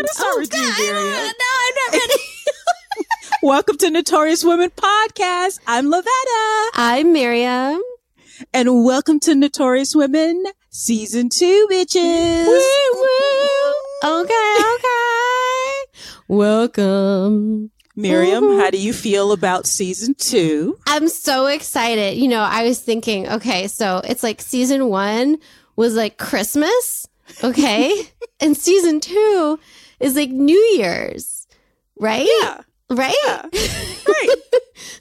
going to start Oh, with God, you, Darian. No, I'm not ready. Welcome to Notorious Women Podcast. I'm Lavetta. I'm Miriam. And welcome to Notorious Women Season 2, bitches. Woo, woo. Okay, okay. Welcome. Miriam, Woo. how do you feel about Season 2? I'm so excited. You know, I was thinking, okay, so it's like season one was like Christmas, okay? and season two is like New Year's, right? Yeah. Right? Yeah. Right.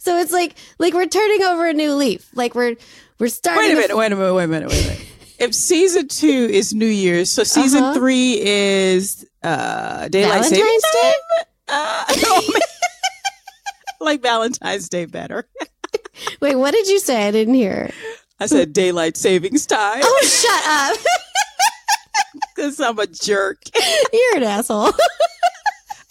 So it's like like we're turning over a new leaf. Like we're we're starting wait a minute, wait a minute, wait a minute, wait a minute. If season 2 is New Year's, so season Uh-huh. 3 is uh Daylight Valentine's Savings Day? Time? Uh, no, man. like Valentine's Day better. Wait, what did you say? I didn't hear. I said Daylight Savings Time Oh, shut up. Because I'm a jerk. You're an asshole.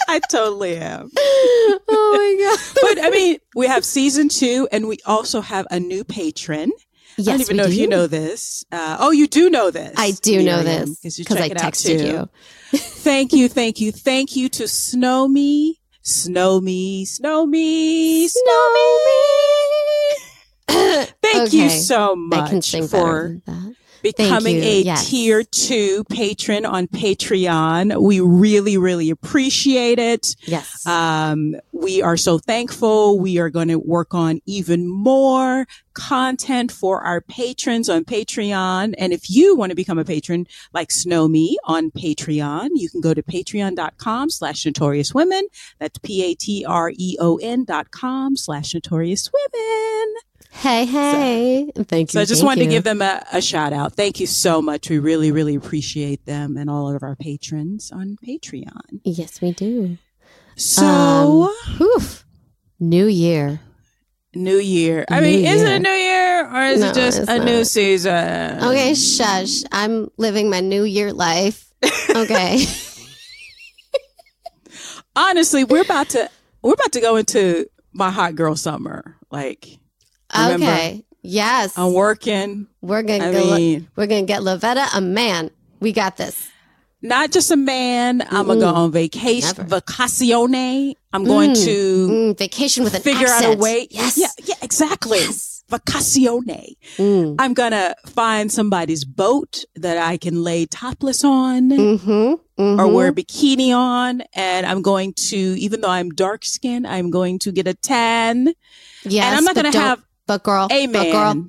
I totally am. oh my god. But I mean, we have season two, and we also have a new patron. Yes, I don't even know if you know this. Uh, oh, you do know this. I do know Miriam, this 'cause you because I texted you. Thank you, thank you, thank you to Snow Me, Snow Me, Snow Me, Snow Me. Thank you Okay. so I can much for that. Becoming a Yes. tier two patron on Patreon. We really, really appreciate it. Yes. Um, we are so thankful. We are going to work on even more content for our patrons on Patreon. And if you want to become a patron like Snow Me on Patreon, you can go to patreon.com slash notorious women. That's P-A-T-R-E-O-N dot com slash notorious women. Hey, hey. Thank you. So I just wanted to give them a, a shout out. Thank you so much. We really, really appreciate them and all of our patrons on Patreon. Yes, we do. So Um, Oof. New year. New Year. I New mean, is it a new year or is No, it just a not. new season? Okay, shush. I'm living my new year life. Okay. Honestly, we're about to we're about to go into my hot girl summer. Like Remember? okay. Yes. I'm working. we're gonna I go. mean, we're gonna get Lavetta a man. We got this. not just a man. I'm gonna go on vacation, Never. vacacione. I'm going Mm. to Mm, vacation with an figure out accent. a way. Yes. Yeah, yeah, exactly. Yes. Vacacione. Mm. I'm gonna find somebody's boat that I can lay topless on. Mm-hmm. or Mhm. wear a bikini on and I'm going to even though I'm dark skinned, I'm going to get a tan. Yes, and I'm not but gonna don't- have But girl, a but girl.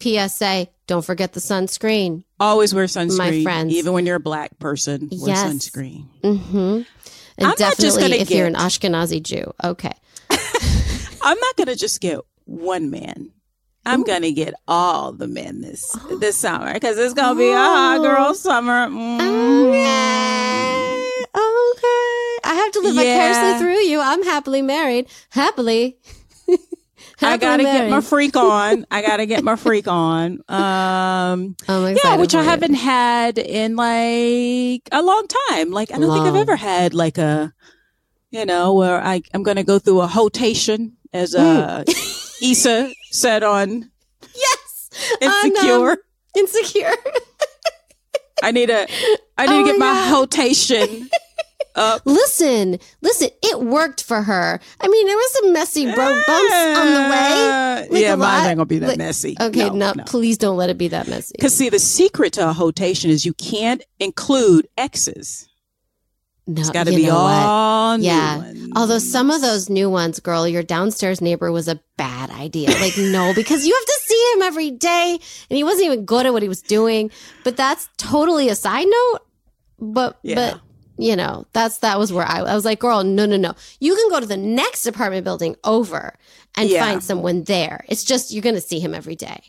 PSA: Don't forget the sunscreen. Always wear sunscreen. my friends. Even when you're a black person, wear Yes. sunscreen. Mm-hmm. And I'm not just definitely, if you're an Ashkenazi Jew, okay. I'm not gonna just get one man. I'm gonna get all the men this this summer because it's gonna be a hot Oh. girl summer. Mm. Okay. Okay. I have to live vicariously Yeah. through you. I'm happily married. Happily. I gotta get my freak on. I gotta get my freak on. Um, I'm Yeah, which I haven't had in like a long time. Like I don't think I've ever had like a, you know, where I I'm going to go through a hotation as uh, Issa said on Yes. Insecure. On, um, insecure. I need a I need Oh to get my my hotation up. listen, listen. It worked for her. I mean, there was some messy road bumps on the way. Like yeah, mine ain't gonna be that Like- messy. Okay, no, no, please don't let it be that messy. Because see, the secret to a hotation is you can't include exes. No, It's got to be what? all new Yeah. ones. Although some of those new ones, girl, your downstairs neighbor was a bad idea. Like, no, because you have to see him every day and he wasn't even good at what he was doing. But that's totally a side note. But, Yeah. but, you know, that's, that was where I, I was like, girl, no, no, no. You can go to the next apartment building over and Yeah. find someone there. It's just, you're going to see him every day.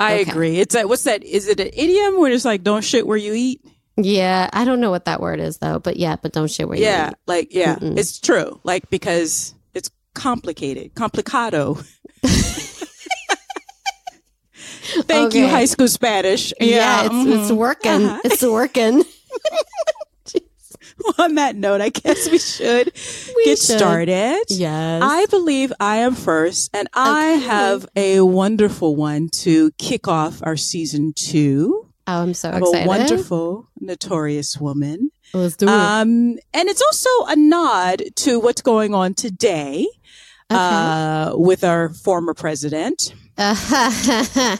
I Okay. agree. It's a, what's that? Is it an idiom where it's like don't shit where you eat? Yeah. I don't know what that word is though, but yeah, but don't shit where yeah, you eat. Yeah, like yeah, Mm-mm. it's true. Like because it's complicated, complicado. Thank you, high school Spanish. Yeah, it's, it's mhm. working. Uh-huh. It's working. On that note, I guess we should We get should. started. Yes. I believe I am first, and I Okay. have a wonderful one to kick off our season two. oh, I'm so excited. a wonderful, notorious woman. Let's do it. Um, and it's also a nod to what's going on today Okay. uh, with our former president. Uh,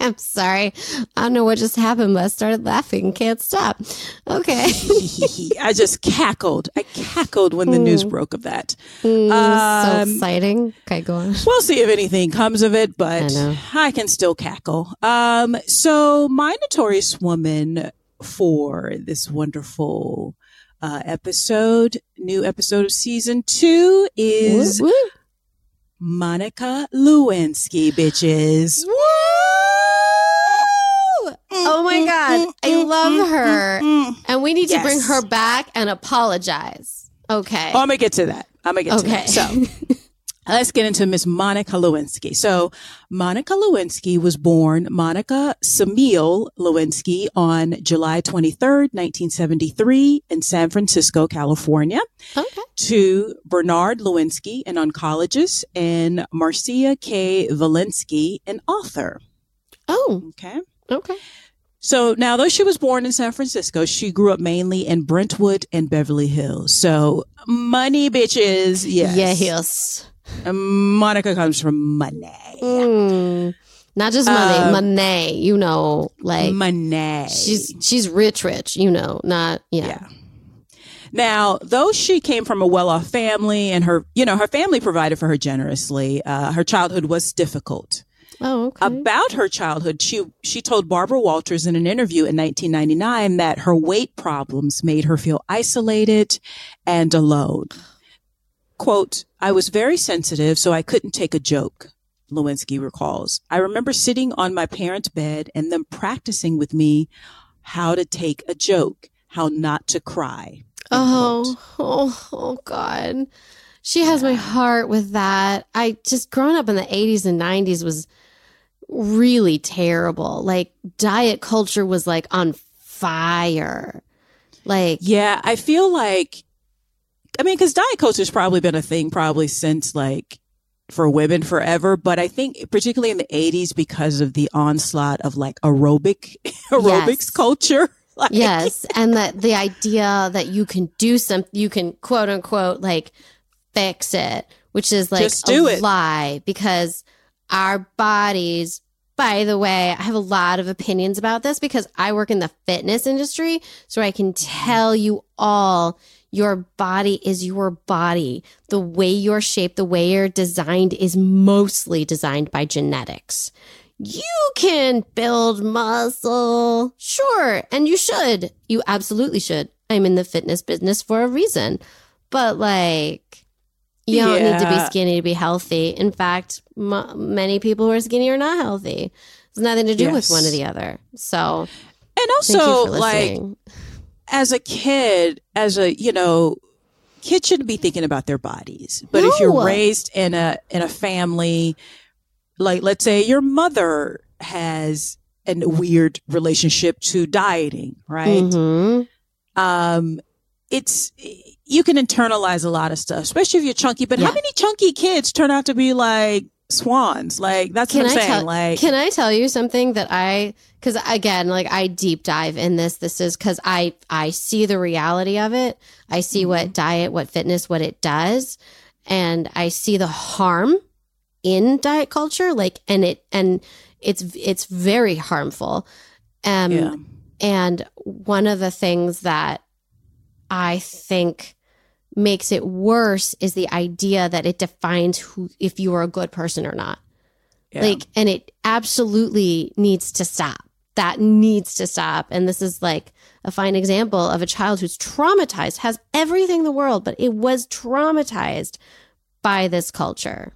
I'm sorry. I don't know what just happened, but I started laughing. Can't stop. Okay. I just cackled. I cackled when the news broke of that. Mm, so Um, exciting. Okay, go on. We'll see if anything comes of it, but I. I, can still cackle. Um, so my notorious woman for this wonderful uh, episode, new episode of season two is Woo, woo. Monica Lewinsky, bitches. Oh my mm, mm, God. Mm, I love her. Mm. And we need to bring her back and apologize. Okay. Oh, I'm gonna get to that. I'm gonna get Okay. to that. So let's get into Miss Monica Lewinsky. So Monica Lewinsky was born Monica Samille Lewinsky on July 23rd, 1973 in San Francisco, California okay. to Bernard Lewinsky, an oncologist, and Marcia K. Vilensky, an author. Oh, Okay. okay. So now, though she was born in San Francisco, she grew up mainly in Brentwood and Beverly Hills. So money, bitches. Yes. Yes. Um, Monica comes from money. Mm. Not just money, Um, money, you know, like money. she's she's rich rich, you know, not yeah. yeah. Now, though she came from a well-off family and her, you know, her family provided for her generously, uh, her childhood was difficult. Oh, okay. About her childhood, she she told Barbara Walters in an interview in 1999 that her weight problems made her feel isolated and alone. Quote, I was very sensitive, so I couldn't take a joke, Lewinsky recalls. I remember sitting on my parents' bed and them practicing with me how to take a joke, how not to cry. Oh, oh, oh, God. She has my heart with that. I just growing up in the 80s and 90s was really terrible. Like diet culture was like on fire. Like, Yeah, I feel like, I mean, because diet culture has probably been a thing probably since like for women forever, but I think particularly in the 80s because of the onslaught of like aerobic aerobics Yes. culture. Like, yes. And that the idea that you can do something, you can quote unquote like fix it, which is like Just do a it. lie because our bodies, by the way, I have a lot of opinions about this because I work in the fitness industry. So I can tell you all your body is your body. The way you're shaped, the way you're designed is mostly designed by genetics. You can build muscle. Sure. And you should. You absolutely should. I'm in the fitness business for a reason. But like, you don't need to be skinny to be healthy. In fact, m- many people who are skinny are not healthy. It's nothing to do with one or the other. So and also like. As a kid, as a, you know, kids shouldn't be thinking about their bodies. But if you're raised in a in a family, like let's say your mother has a weird relationship to dieting, right? Mhm. um it's you can internalize a lot of stuff especially if you're chunky but Yeah. how many chunky kids turn out to be like swans like that's Can what i'm I saying tell- like Can I tell you something that I because again, like I deep dive in this. This is because I I see the reality of it. I see Mm-hmm. what diet, what fitness, what it does, and I see the harm in diet culture. Like, and it and it's it's very harmful. Um, yeah and one of the things that I think makes it worse is the idea that it defines who if you are a good person or not. yeah. Like, and it absolutely needs to stop. That needs to stop. And this is like a fine example of a child who's traumatized, has everything in the world, but it was traumatized by this culture.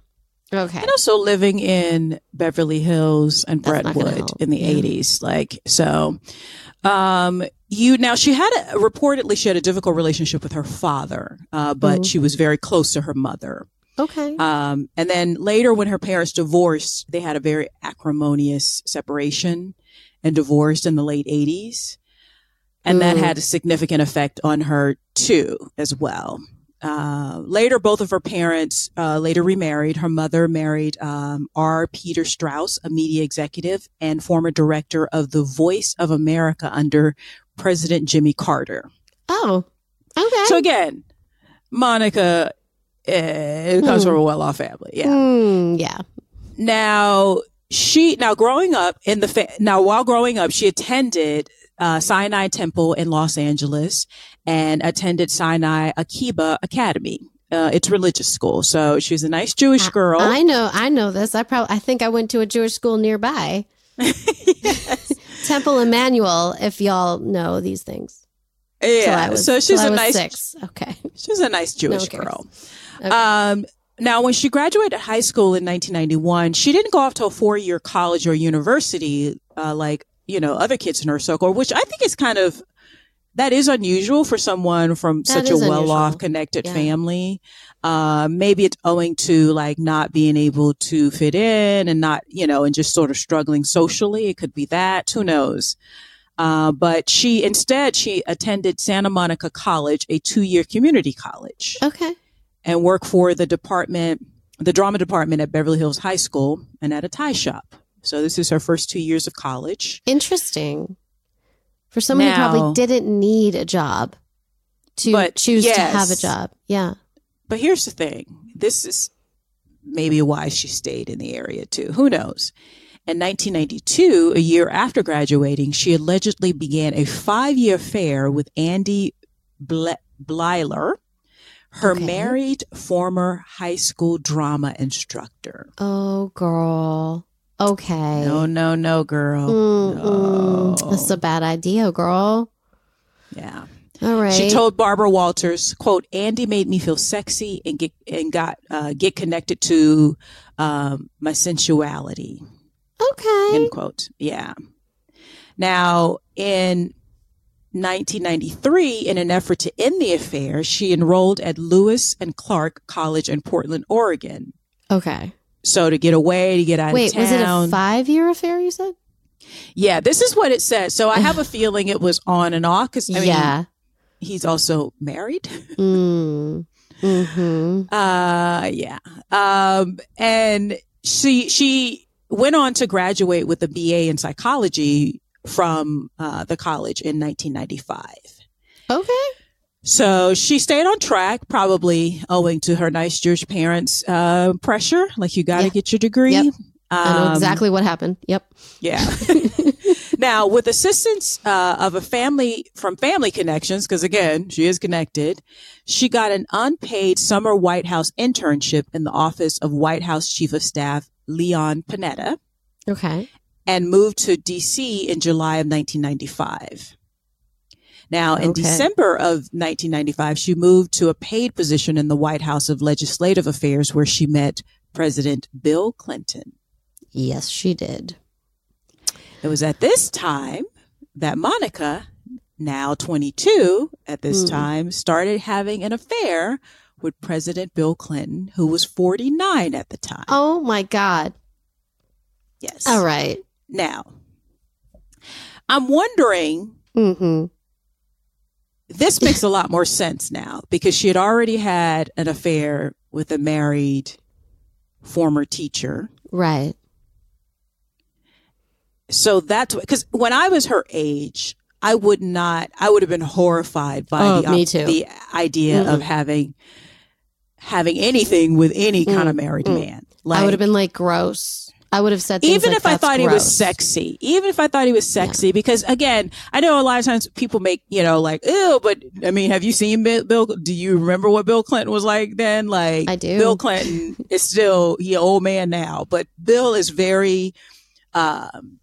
Okay. and also living in beverly hills and brentwood in the Yeah. 80s like so um you now she had a, reportedly she had a difficult relationship with her father uh, but Mhm. she was very close to her mother Okay. Um, and then later, when her parents divorced, they had a very acrimonious separation and divorced in the late 80s. And that Mm. had a significant effect on her too, as well. Uh, later, both of her parents uh, later remarried. Her mother married um, R. Peter Strauss, a media executive and former director of The Voice of America under President Jimmy Carter. Oh, okay. So again, Monica eh, comes Hmm. from a well-off family. Yeah. Mm, yeah. Now she now growing up in the fa- now while growing up she attended uh, Sinai Temple in Los Angeles and attended Sinai Akiba Academy. Uh, it's religious school, so she's a nice Jewish girl. I know. I know this. I probably. I think I went to a Jewish school nearby. Temple Emanuel. If y'all know these things. Yeah, was- so she's a nice six. Okay. she's a nice Jewish cares. girl. Okay. Um, now, when she graduated high school in 1991, she didn't go off to a four-year college or university uh, like you know other kids in her circle, which I think is kind of that is unusual for someone from That such a well-off, unusual. connected Yeah. family. Uh, maybe it's owing to like not being able to fit in and not, you know, and just sort of struggling socially. It could be that. Who knows? Uh, but she instead she attended Santa Monica College, a two-year community college Okay. and work for the department, the drama department at Beverly Hills High School and at a tie shop. So this is her first two years of college. Interesting. For someone who probably didn't need a job to choose to have a job. Yeah. But here's the thing. This is maybe why she stayed in the area too. Who knows? In 1992, a year after graduating, she allegedly began a five-year affair with Andy Ble- Bleiler, her Okay. married former high school drama instructor. Oh, girl. Okay. No, no, no, girl. No. That's a bad idea, girl. Yeah. All right. She told Barbara Walters, "quote Andy made me feel sexy and get and got uh, get connected to um, my sensuality." okay. End quote. Yeah. Now, in 1993, in an effort to end the affair, she enrolled at Lewis and Clark College in Portland, Oregon. Okay. So to get away, to get out Wait, of town. was it a five year affair you said? yeah, this is what it says. So I have a feeling it was on and off because I mean, yeah. He's also married. Mm. hmm Uh, yeah. Um, and she, she went on to graduate with a BA in psychology from, uh, the college in 1995. Okay. So she stayed on track, probably owing to her nice Jewish parents, uh, pressure. Like you got to Yeah. get your degree. Yep. I know Um, exactly what happened. Yep. Yeah. now, with assistance uh, of a family from family connections, because again, she is connected, she got an unpaid summer White House internship in the office of White House Chief of Staff Leon Panetta Okay. and moved to DC in July of 1995. Now, in Okay. December of 1995, she moved to a paid position in the White House of Legislative Affairs where she met President Bill Clinton. Yes, she did. It was at this time that Monica, now 22 at this Mm. time, started having an affair with President Bill Clinton, who was 49 at the time. Oh my God. yes. All right. Now, I'm wondering, Mm-hmm. this makes a lot more sense now because she had already had an affair with a married former teacher. Right. So that's because when I was her age, I would not, I would have been horrified by Oh, the, the idea of Mm-mm. having, having anything with any kind of married Mm. man. Like, I would have been like gross. I would have said things even like, if I "That's thought he was sexy, even if I thought he was sexy, because again, I know a lot of times people make, you know, like, ew, but I mean, have you seen Bill, Bill? Do you remember what Bill Clinton was like then? Like, I do. Bill Clinton is still, he an old man now, but Bill is very, um,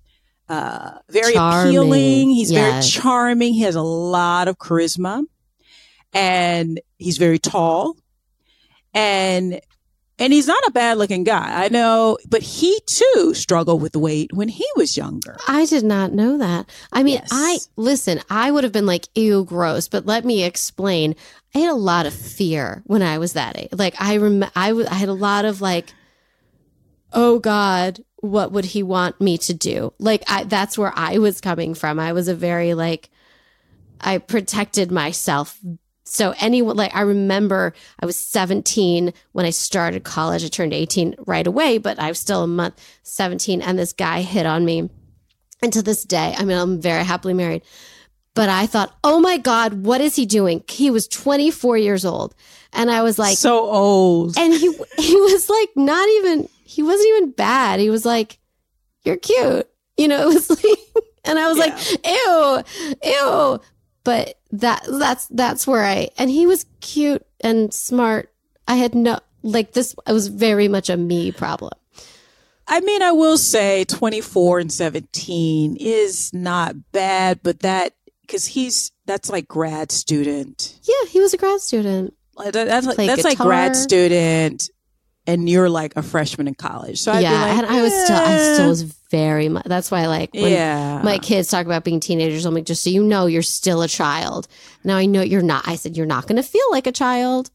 uh, very Charming. appealing. He's very charming. He has a lot of charisma and he's very tall and and he's not a bad looking guy. I know, but he too struggled with weight when he was younger. I did not know that. I mean, Yes. I listen, I would have been like, ew, gross, but let me explain. I had a lot of fear when I was that age. Like, I rem- I, w- I had a lot of like, oh God, what would he want me to do? Like, I, that's where I was coming from. I was a very like, I protected myself. So anyone like I remember I was 17 when I started college. I turned 18 right away, but I was still a month 17 and this guy hit on me. And to this day, I mean, I'm very happily married. But I thought, oh my God, what is he doing? He was 24 years old. And I was like, so old. and he, he was like, not even, he wasn't even bad. He was like, you're cute. You know, it was like, and I was Yeah. like, ew, ew. But that, that's, that's where I, and he was cute and smart. I had no, like this, it was very much a me problem. I mean, I will say 24 and 17 is not bad, but that, cause he's, that's like grad student. Yeah, he was a grad student. That- That's like, that's like grad student and you're like a freshman in college. So I'd yeah, be like, and I was still, I still was very much. That's why, like, when yeah. my kids talk about being teenagers, I'm like, just so you know, you're still a child. Now I know you're not. I said you're not going to feel like a child.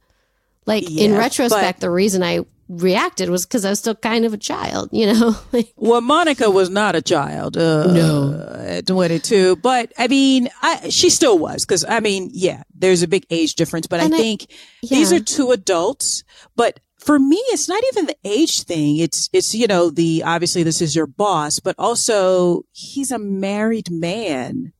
Like in Yeah, retrospect, the reason I reacted was because I was still kind of a child. You know, like Well, Monica was not a child. Uh, No. at 22. But I mean, I, she still was. Cause I mean, yeah, there's a big age difference, but And I I- think these are two adults. But for me, it's not even the age thing. It's, it's, you know, the, obviously this is your boss, but also he's a married man.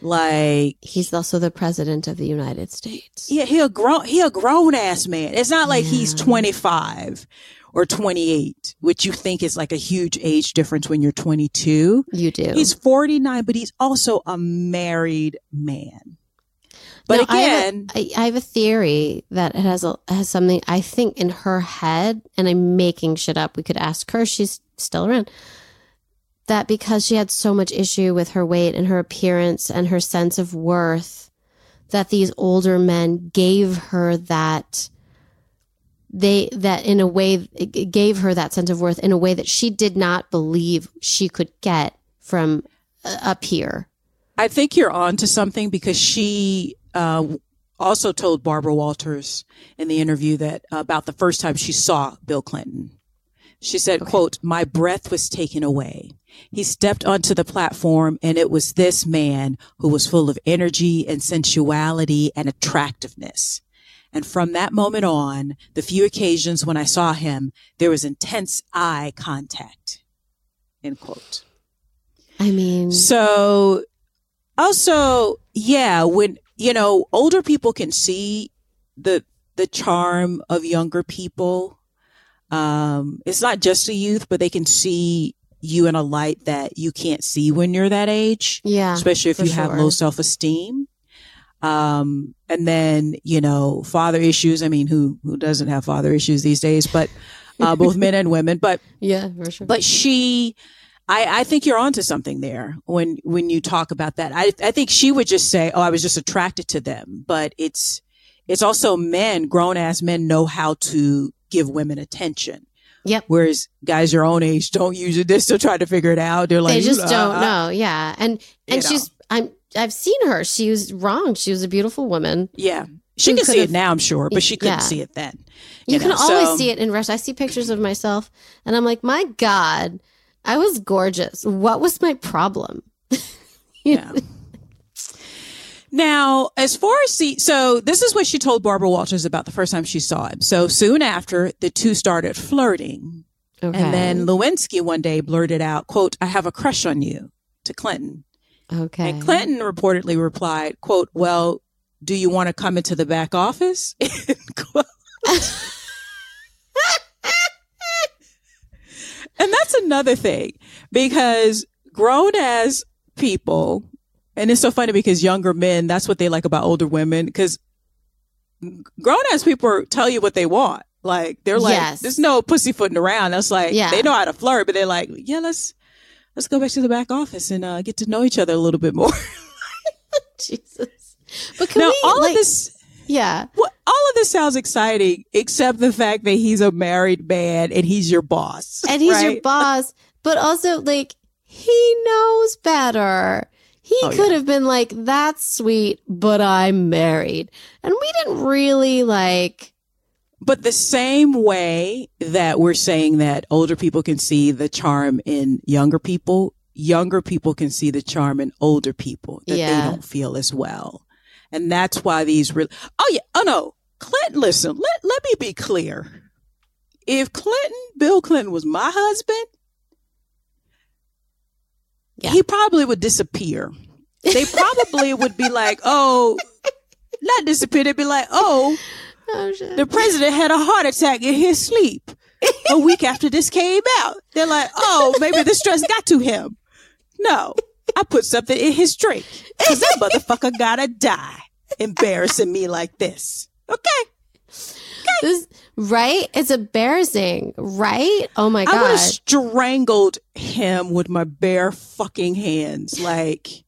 Like, he's also the president of the United States. yeah, he a grown, he a grown ass man. It's not like he's 25 or 28, which you think is like a huge age difference when you're 22. You do. He's 49, but he's also a married man. But No, I have a- again, I, I have a theory that it has a has something I think in her head, and I'm making shit up. We could ask her; she's still around. That because she had so much issue with her weight and her appearance and her sense of worth, that these older men gave her that. They that in a way gave her that sense of worth in a way that she did not believe she could get from uh, up here. I think you're on to something because she uh, also told Barbara Walters in the interview that about the first time she saw Bill Clinton. She said, quote, my breath was taken away. He stepped onto the platform and it was this man who was full of energy and sensuality and attractiveness. And from that moment on, the few occasions when I saw him, there was intense eye contact. End quote. I mean, So also, yeah, when you know, older people can see the the charm of younger people. Um, it's not just the youth, but they can see you in a light that you can't see when you're that age, yeah, especially if you have low self esteem. Um, and then, you know, father issues. I mean, who, who doesn't have father issues these days, but, uh, both men and women, but yeah, for sure. but she I, I think you're onto something there when when you talk about that. I I think she would just say, "Oh, I was just attracted to them," but it's it's also men, grown ass men, know how to give women attention. Yep. Whereas guys your own age don't usually they're still trying to figure it out. They're like, they just "Uh, don't uh," know. Yeah. And you and know. she's I'm I've seen her. She was wrong. She was a beautiful woman. Yeah, she can see it now, I'm sure, but she couldn't Yeah. see it then. You, can know, always so- see it in rush. I see pictures of myself and I'm like, my God, I was gorgeous. What was my problem? Yeah. Now, as far as see, so this is what she told Barbara Walters about the first time she saw him. So soon after, the two started flirting. Okay. And then Lewinsky one day blurted out, quote, I have a crush on you to Clinton. okay. And Clinton reportedly replied, quote, well, do you want to come into the back office? Quote. and that's another thing because grown as people, and it's so funny because younger men, that's what they like about older women because grown as people tell you what they want. Like they're like, Yes. there's no pussyfooting around. That's like, Yeah. they know how to flirt, but they're like, yeah, let's, let's go back to the back office and uh, get to know each other a little bit more. Jesus. But can now, we all like, of this, yeah. well, all of this sounds exciting, except the fact that he's a married man and he's your boss. and he's your boss, but also like he knows better. He Oh, could yeah. have been like, "That's sweet, but I'm married," and we didn't really like. But the same way that we're saying that older people can see the charm in younger people, younger people can see the charm in older people that Yeah. they don't feel as well. And that's why these real, oh yeah, oh no, Clinton, listen, let, let me be clear. If Clinton, Bill Clinton was my husband, Yeah. he probably would disappear they probably would be like, oh, not disappear. They'd be like, oh, Oh, the president had a heart attack in his sleep a week after this came out. They're like, oh, maybe the stress got to him. No, I put something in his drink because that motherfucker gotta die embarrassing me like this. Okay. This- right? It's embarrassing, right? Oh my God. I would have strangled him with my bare fucking hands. Like,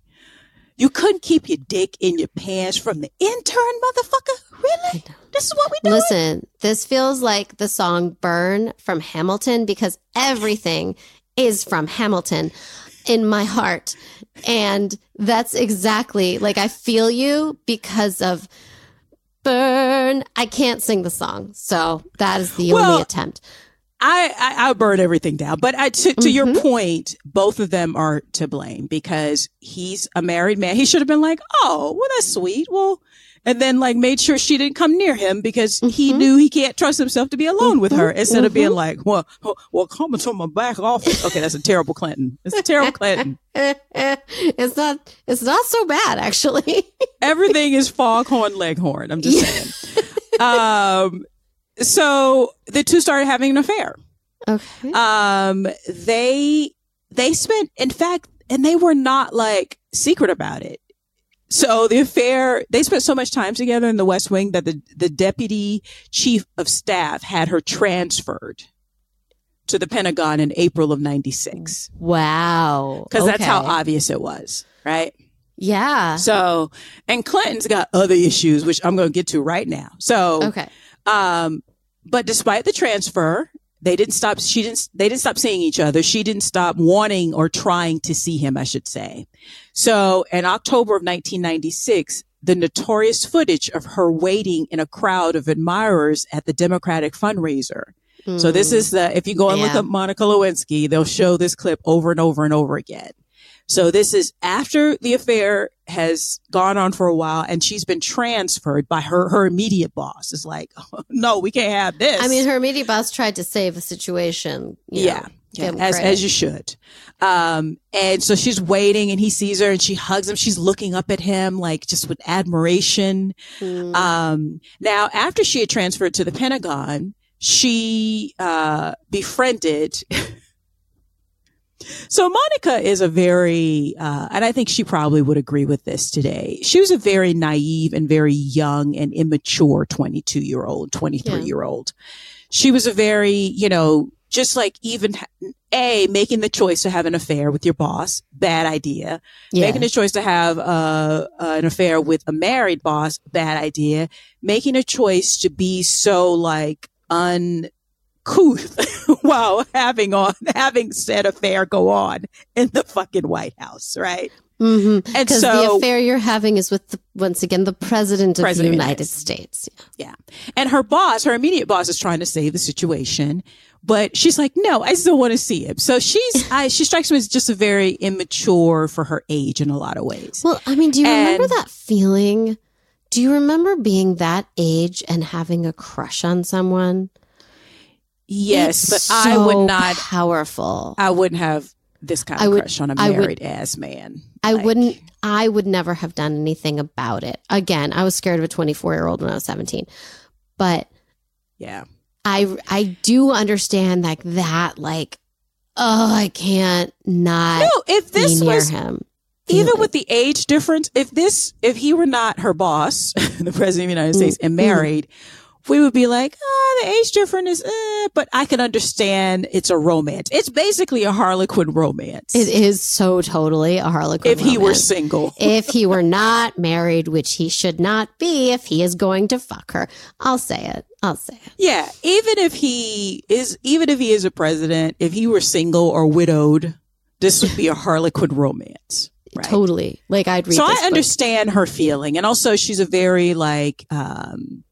you couldn't keep your dick in your pants from the intern, motherfucker? Really? This is what we do? Listen, this feels like the song Burn from Hamilton because everything is from Hamilton in my heart. And that's exactly like I feel you because of Burn. I can't sing the song. So that is the Well, only attempt. I, I I burn everything down. But I, to, to your Mhm. point, both of them are to blame because he's a married man. He should have been like, oh, well, that's sweet. Well, and then like made sure she didn't come near him because he Mhm. knew he can't trust himself to be alone with her Mhm. instead of being Mhm. like, well, well, come into my back office. Okay, that's a terrible Clinton. It's a terrible Clinton. it's not it's not so bad actually. Everything is foghorn leghorn. I'm just saying. um, so the two started having an affair. okay. um they they spent in fact and they were not like secret about it so the affair they spent so much time together in the west wing that the the deputy chief of staff had her transferred to the pentagon in april of 96 wow. because that's how obvious it was right Yeah. so and clinton's got other issues which i'm going to get to right now so Okay. um, but despite the transfer, they didn't stop. She didn't. They didn't stop seeing each other. She didn't stop wanting or trying to see him. I should say. So, in October of 1996, the notorious footage of her waiting in a crowd of admirers at the Democratic fundraiser. So this Mm. is the. If you go and look up Monica Lewinsky, they'll show this clip over and over and over again. So this is after the affair has gone on for a while and she's been transferred by her, her immediate boss. is like, no, we can't have this. I mean, her immediate boss tried to save the situation. yeah. know, yeah, as, credit. as you should. Um, and so she's waiting and he sees her and she hugs him. She's looking up at him like just with admiration. Mm. Um, now after she had transferred to the Pentagon, she, uh, befriended. so Monica is a very, uh, and I think she probably would agree with this today. She was a very naive and very young and immature 22 year old, 23 year old. She was a very, you know, just like even a making the choice to have an affair with your boss, bad idea yeah. making the choice to have uh, an affair with a married boss bad idea making a choice to be so like uncouth while having on having said affair go on in the fucking white house right Mhm. and Because the affair you're having is with, the, once again, the president of President the United United States. and her boss her immediate boss is trying to save the situation but she's like no i still want to see him so she's I, she strikes me as just a very immature for her age in a lot of ways Well, I mean, do you remember that feeling? Do you remember being that age and having a crush on someone? yes It's but i would so not powerful. I wouldn't have this kind of would- crush on a I would- married ass man. I Like, wouldn't. I would never have done anything about it. Again, I was scared of a 24 year old when I was 17, but Yeah. I I do understand like that. Like, oh, I can't not No, if this was him. even with the age difference, if this, if he were not her boss, the president of the United States, and Mm, married, we would be like, ah, the age difference is, eh, but I can understand it's a romance. It's basically a Harlequin romance. it is so totally a Harlequin. if he were single. if he were not married, which he should not be, if he is going to fuck her, I'll say it. I'll say it. Yeah, even if he is, even if he is a president, if he were single or widowed, this would be a Harlequin romance. Right? Totally. Like I'd read. so I book. understand her feeling, and also she's a very like, um,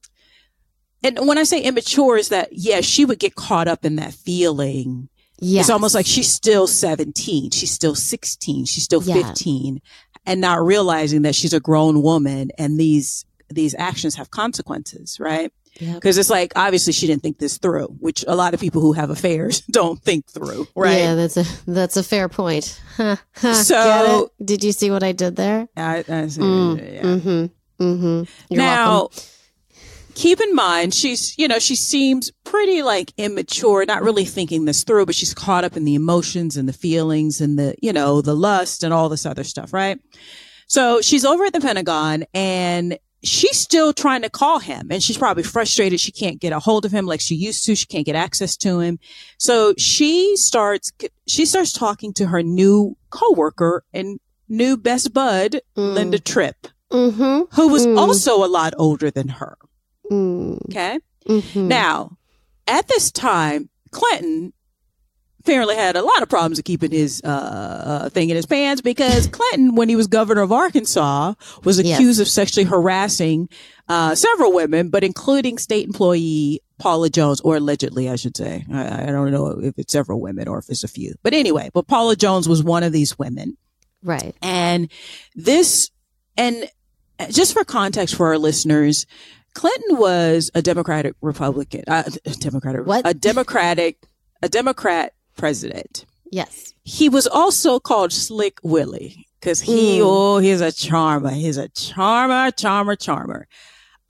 and when I say immature, is that yeah, she would get caught up in that feeling. Yes. It's almost like she's still seventeen, she's still sixteen, she's still Yeah. fifteen, and not realizing that she's a grown woman, and these these actions have consequences, right? Yep. Because it's like, obviously she didn't think this through, which a lot of people who have affairs don't think through, right? Yeah, that's a that's a fair point. So- did you see what I did there? I, I see, Mm, yeah. Mm-hmm. Mm-hmm. You're now, welcome. Keep in mind, she's, you know, she seems pretty like immature, not really thinking this through, but she's caught up in the emotions and the feelings and the, you know, the lust and all this other stuff, right? So she's over at the Pentagon and she's still trying to call him and she's probably frustrated. She can't get a hold of him like she used to. She can't get access to him. So she starts, she starts talking to her new coworker and new best bud, Mm. Linda Tripp, Mm-hmm. who was Mm. also a lot older than her. Mm. Okay. Mm-hmm. Now, at this time, Clinton apparently had a lot of problems of keeping his uh, uh, thing in his pants because Clinton, when he was governor of Arkansas, was Yes. accused of sexually harassing uh, several women, but including state employee Paula Jones, or allegedly, I should say. I, I don't know if it's several women or if it's a few. But anyway, but Paula Jones was one of these women. right. And this, and just for context for our listeners, Clinton was a Democratic Republican, uh, Democratic, What? a Democratic, a Democrat president. Yes. He was also called Slick Willie because he, Mm. oh, he's a charmer. He's a charmer, charmer, charmer.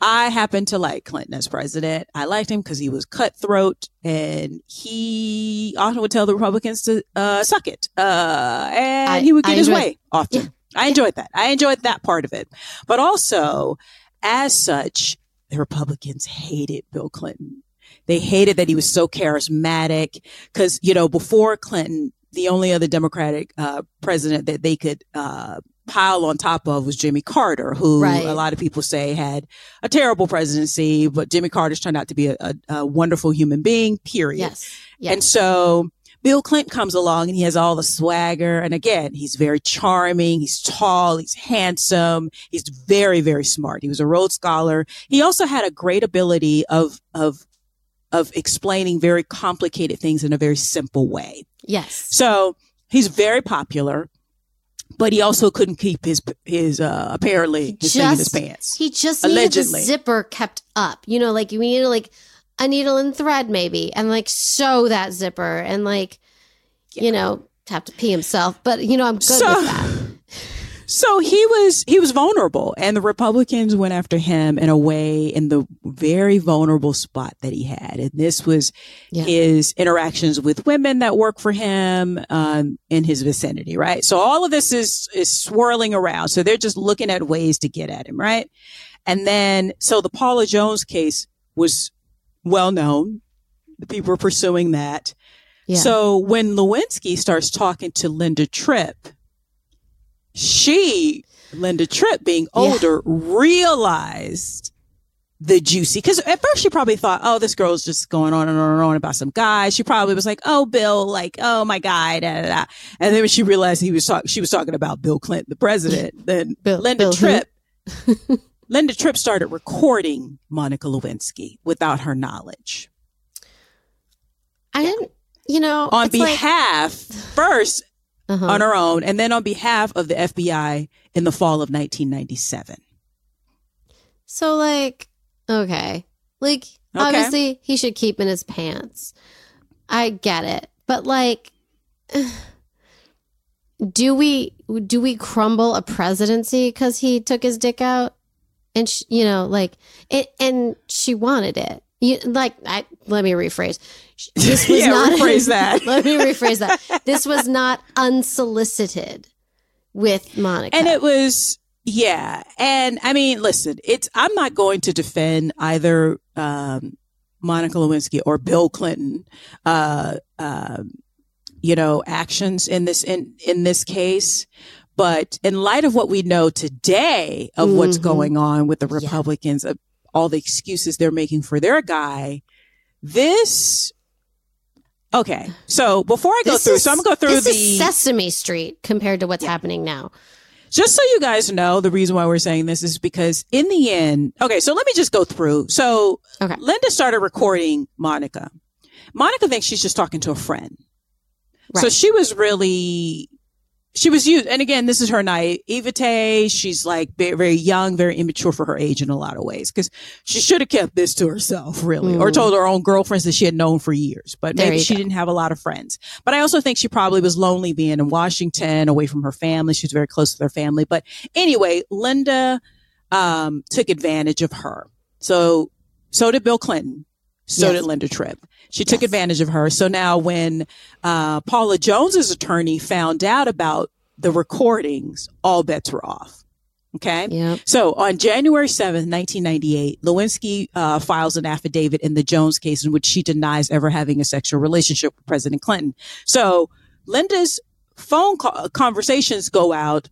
I happen to like Clinton as president. I liked him because he was cutthroat and he often would tell the Republicans to uh, suck it. Uh, and I- he would get I his enjoyed- way often. I enjoyed that. I enjoyed that part of it. But also, as such, the Republicans hated Bill Clinton. They hated that he was so charismatic because, you know, before Clinton, the only other Democratic uh, president that they could uh, pile on top of was Jimmy Carter, who Right. a lot of people say had a terrible presidency, but Jimmy Carter's turned out to be a, a, a wonderful human being, period. Yes. Yes. And so Bill Clinton comes along and he has all the swagger. And again, he's very charming. He's tall. He's handsome. He's very, very smart. He was a Rhodes Scholar. He also had a great ability of, of, of explaining very complicated things in a very simple way. yes. So he's very popular, but he also couldn't keep his, his, uh, apparently his in his pants. He just needed Allegedly. the zipper kept up. You know, like you need to like a needle and thread maybe and like sew that zipper and like, you know, have to pee himself. But you know, I'm good So- with that. So he was he was vulnerable, and the Republicans went after him in a way in the very vulnerable spot that he had, and this was Yeah. his interactions with women that work for him um, in his vicinity, right? So all of this is is swirling around. So they're just looking at ways to get at him, right? And then so the Paula Jones case was well known. The people are pursuing that. Yeah. So when Lewinsky starts talking to Linda Tripp, she, Linda Tripp, being Yeah. older, realized the juicy. Because at first she probably thought, "Oh, this girl's just going on and on and on about some guy." She probably was like, "Oh, Bill, like, oh my guy," da, da, da. and then when she realized he was talking, she was talking about Bill Clinton, the president. Then Bill- Linda Bill? Tripp. Linda Tripp started recording Monica Lewinsky without her knowledge I didn't, you know, on it's like- behalf first Uh-huh. on her own, and then on behalf of the FBI in the fall of 1997. So like, okay. Like obviously he should keep in his pants. I get it. But like do we do we crumble a presidency cuz he took his dick out? And sh you know, like it and she wanted it. You like I let me rephrase. This was Yeah, not rephrase that. let me rephrase that. This was not unsolicited with Monica. And it was, yeah. And I mean, listen, it's, I'm not going to defend either, um, Monica Lewinsky or Bill Clinton, uh, um, you know, actions in this, in, in this case. But in light of what we know today of what's Mhm. going on with the Yeah. Republicans, of all the excuses they're making for their guy, this, okay. So before I go This through, is- so I'm gonna go through this the, is Sesame Street compared to what's happening now. just so you guys know, the reason why we're saying this is because in the end, okay, so let me just go through. So Okay. Linda started recording Monica. Monica thinks she's just talking to a friend. So she was really, she was used, and again, this is her naivete. She's like very, very young, very immature for her age in a lot of ways, because she should have kept this to herself, really, mm. or told her own girlfriends that she had known for years. But there maybe she go. didn't have a lot of friends. But I also think she probably was lonely being in Washington, away from her family. She was very close to their family. But anyway, Linda um, took advantage of her. So, so did Bill Clinton. So yes. did Linda Tripp. She yes. took advantage of her. So now when uh, Paula Jones's attorney found out about the recordings, all bets were off. Okay. Yep. So on January 7th, 1998, Lewinsky uh, files an affidavit in the Jones case in which she denies ever having a sexual relationship with President Clinton. So Linda's phone conversations go out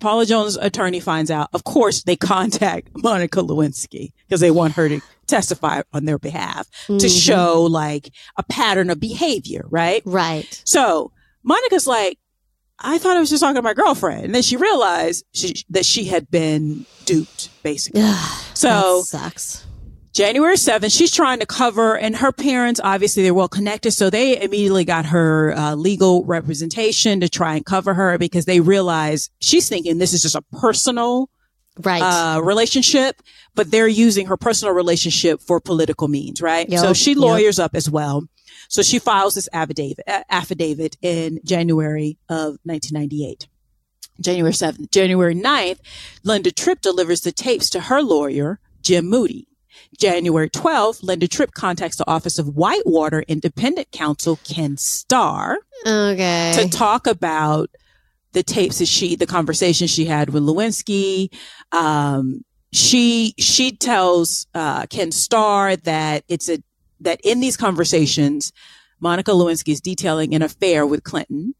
Paula Jones' attorney finds out. Of course, they contact Monica Lewinsky because they want her to testify on their behalf mm-hmm. to show like a pattern of behavior, right? Right. So Monica's like, I thought I was just talking to my girlfriend. And then she realized she, that she had been duped, basically. so sucks. January 7th, she's trying to cover, and her parents, obviously, they're well connected. So they immediately got her uh, legal representation to try and cover her because they realize she's thinking this is just a personal right. Uh, relationship, but they're using her personal relationship for political means, right? Yep. So she lawyers yep. up as well. So she files this affidavit, affidavit in January of 1998. January 7th. January 9th, Linda Tripp delivers the tapes to her lawyer, Jim Moody. January 12th, Linda Tripp contacts the Office of Whitewater Independent Counsel Ken Starr okay. to talk about the tapes that she, the conversation she had with Lewinsky. Um, she, she tells, uh, Ken Starr that it's a, that in these conversations, Monica Lewinsky is detailing an affair with Clinton,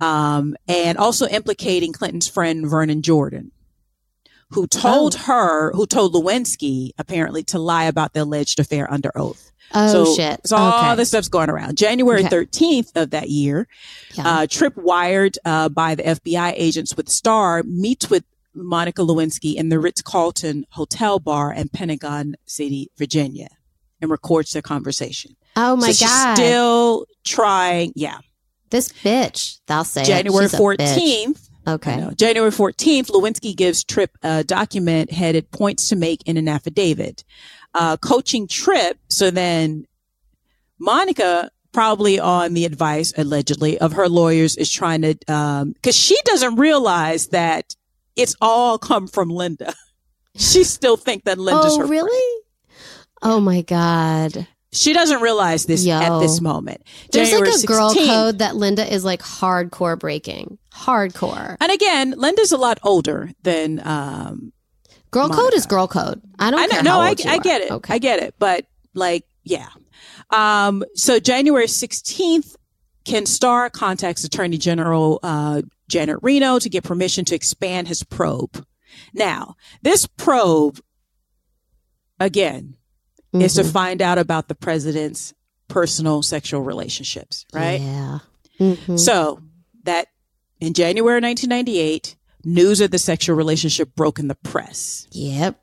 um, and also implicating Clinton's friend Vernon Jordan who told oh. her, who told Lewinsky apparently to lie about the alleged affair under oath. Oh so, shit! So all this stuff's going around. January thirteenth okay. of that year, yeah. uh, Tripp wired uh, by the FBI agents with Starr meets with Monica Lewinsky in the Ritz Carlton Hotel Bar in Pentagon City, Virginia, and records their conversation. Oh my so god! still trying. Yeah. This bitch. They'll say January fourteenth. Okay. January 14th, Lewinsky gives Tripp a document headed points to make in an affidavit. Uh, coaching Tripp. So then Monica, probably on the advice, allegedly, of her lawyers is trying to, um, cause she doesn't realize that it's all come from Linda. she still think that Linda's oh, really? Friend. Oh my God. She doesn't realize this Yo. at this moment. There's January like a girl code that Linda is like hardcore breaking. Hardcore. And again, Linda's a lot older than um Girl Monica. code is girl code. I don't I know, no, I, I get it. Okay. I get it. But like, yeah. Um, so January 16th, Ken Starr contacts Attorney General uh, Janet Reno to get permission to expand his probe. Now, this probe, again, mm-hmm. is to mm-hmm. find out about the president's personal sexual relationships, right? Yeah. Mm-hmm. So that in January 1998, news of the sexual relationship broke in the press. Yep.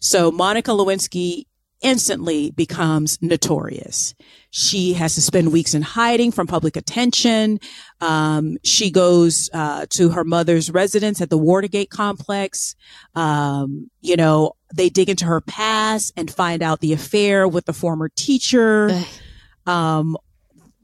So Monica Lewinsky instantly becomes notorious. She has to spend weeks in hiding from public attention. Um, she goes uh, to her mother's residence at the Watergate complex. Um, you know, they dig into her past and find out the affair with the former teacher. Um,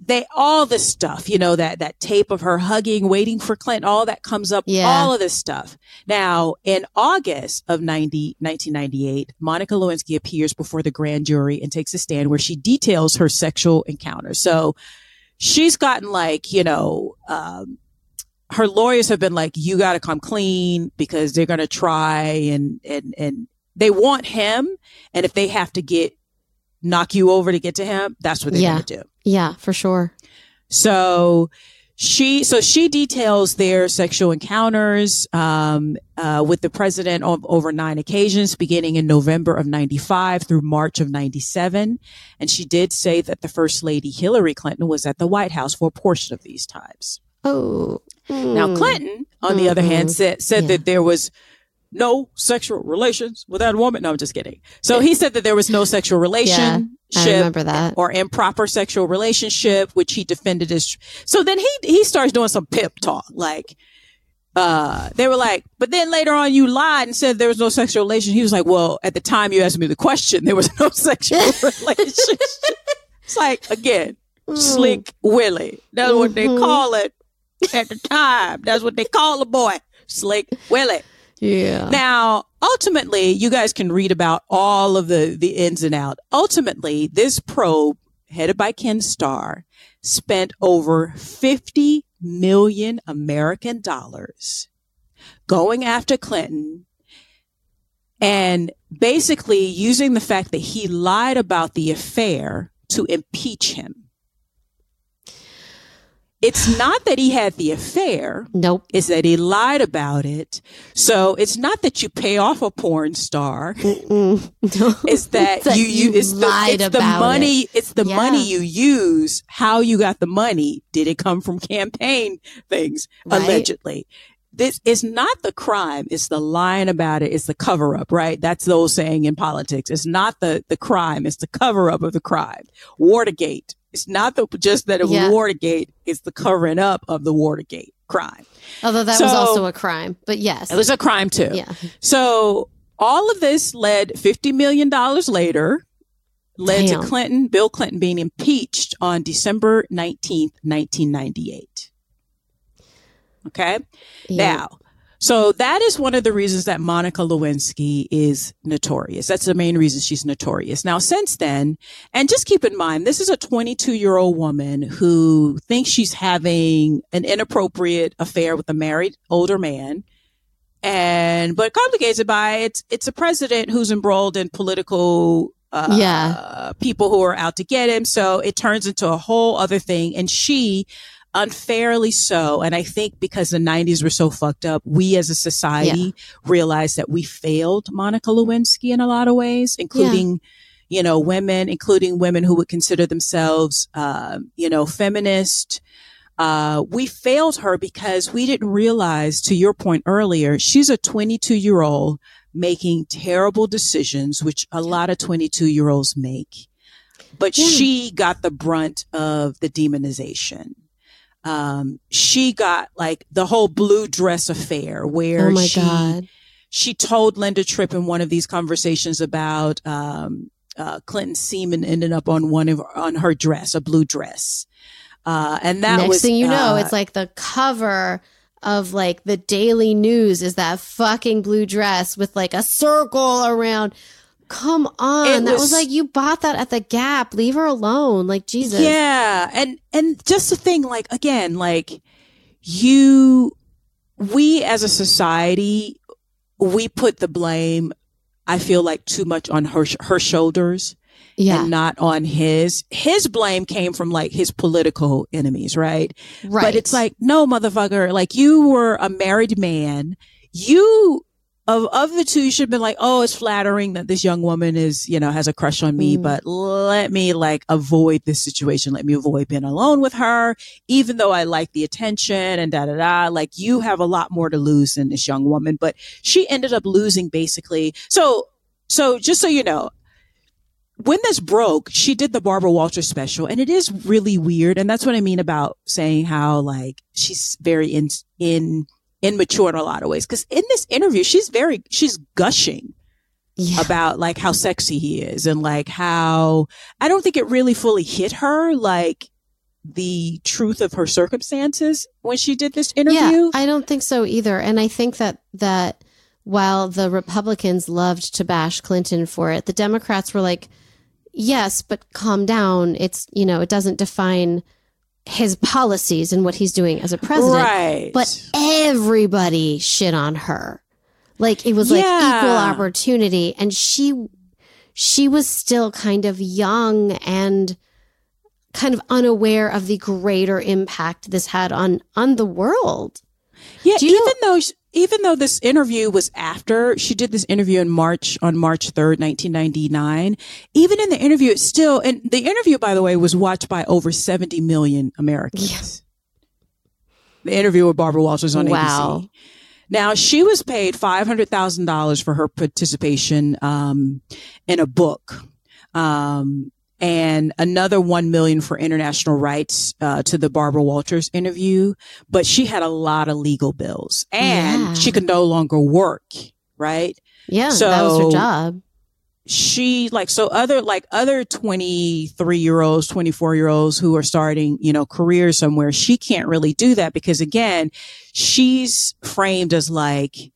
they all this stuff, you know, that that tape of her hugging, waiting for Clinton, all that comes up, yeah. all of this stuff. Now, in August of 90, 1998, Monica Lewinsky appears before the grand jury and takes a stand where she details her sexual encounter. So she's gotten like, you know, um, her lawyers have been like, you got to come clean because they're going to try and, and, and they want him. And if they have to get knock you over to get to him, that's what they're yeah. going to do. Yeah, for sure. So she, so she details their sexual encounters, um, uh, with the president on over nine occasions, beginning in November of 95 through March of 97. And she did say that the first lady, Hillary Clinton, was at the White House for a portion of these times. Oh. Mm. Now, Clinton, on mm-hmm. the other hand, mm-hmm. said, said yeah. that there was no sexual relations with that woman. No, I'm just kidding. So he said that there was no sexual relationship yeah, or improper sexual relationship, which he defended as. So then he he starts doing some pip talk, like uh, they were like, but then later on you lied and said there was no sexual relation. He was like, well, at the time you asked me the question, there was no sexual relationship. it's like, again, Mm. Slick Willie. That's what they Mhm. call it at the time. That's what they call the boy, Slick Willie. Yeah. Now, ultimately, you guys can read about all of the, the ins and out. Ultimately, this probe, headed by Ken Starr, spent over 50 million American dollars going after Clinton and basically using the fact that he lied about the affair to impeach him. It's not that he had the affair nope. is that he lied about it. So it's not that you pay off a porn star. No. It's that, That you, you, it's the, lied it's the about money, it's the Yeah. money you use, how you got the money. Did it come from campaign things? Right. Allegedly. This is not the crime. It's the lying about it. It's the cover up, right? That's the old saying in politics. It's not the, the crime. It's the cover up of the crime. Watergate. It's not the, just that it was Yeah. Watergate. It's the covering up of the Watergate crime. Although that was also a crime. But yes. It was a crime too. yeah. So all of this led $50 million later, led Damn. to Clinton, Bill Clinton being impeached on December 19th, 1998. Okay. Yeah. Now, so that is one of the reasons that Monica Lewinsky is notorious. That's the main reason she's notorious. Now, since then, and just keep in mind, this is a 22 year old woman who thinks she's having an inappropriate affair with a married older man. And, but complicates it by it's, it's a president who's embroiled in political, uh, Yeah. people who are out to get him. So it turns into a whole other thing. And she, unfairly so. And I think because the 90s were so fucked up, we as a society realized that we failed Monica Lewinsky in a lot of ways, including, you know, women, including women who would consider themselves, um, you know, feminist. Uh, we failed her because we didn't realize, to your point earlier, she's a 22 year old making terrible decisions, which a lot of 22 year olds make. But Yeah. she got the brunt of the demonization um, she got like the whole blue dress affair where Oh my she, God. she told Linda Tripp in one of these conversations about, um, uh, Clinton semen ended up on one of, on her dress, a blue dress. Uh, and that Next was, thing you know, uh, it's like the cover of like the Daily News is that fucking blue dress with like a circle around. Come on. It that was, was- like you bought that at the Gap. Leave her alone. Like Jesus. Yeah. And, and just the thing, like, again, like you, we as a society, we put the blame, I feel like too much on her, her shoulders. Yeah. and not on his. His blame came from like his political enemies, right? right. But it's like, no, motherfucker, like you were a married man. You of of the two you should have been like, oh, it's flattering that this young woman is, you know, has a crush on me, Mm. but let me like avoid this situation. Let me avoid being alone with her, even though I like the attention and da da da. Like you have a lot more to lose than this young woman, but she ended up losing basically. So so just so you know, when this broke, she did the Barbara Walters special and it is really weird. And that's what I mean about saying how like she's very in, in, immature in a lot of ways. Cause in this interview, she's very, she's gushing yeah. about like how sexy he is and like how I don't think it really fully hit her like the truth of her circumstances when she did this interview. Yeah, I don't think so either. And I think that that while the Republicans loved to bash Clinton for it, the Democrats were like, "Yes, but calm down. It's you know, it doesn't define his policies and what he's doing as a president." right. But everybody shit on her. Like it was like Yeah. equal opportunity and she she was still kind of young and kind of unaware of the greater impact this had on on the world. Yeah, even though sh- even though this interview was after she did this interview in March on March third, nineteen ninety nine. Even in the interview, it's still and the interview, by the way, was watched by over seventy million Americans. The interview with Barbara Walters on Wow. ABC. Now she was paid five hundred thousand dollars for her participation um, in a book, um, and another 1 million for international rights uh, to the Barbara Walters interview. But she had a lot of legal bills and Yeah. she could no longer work, right? Yeah, So- that was her job. she like so other like other 23 year olds 24 year olds who are starting you know careers somewhere she can't really do that because again she's framed as like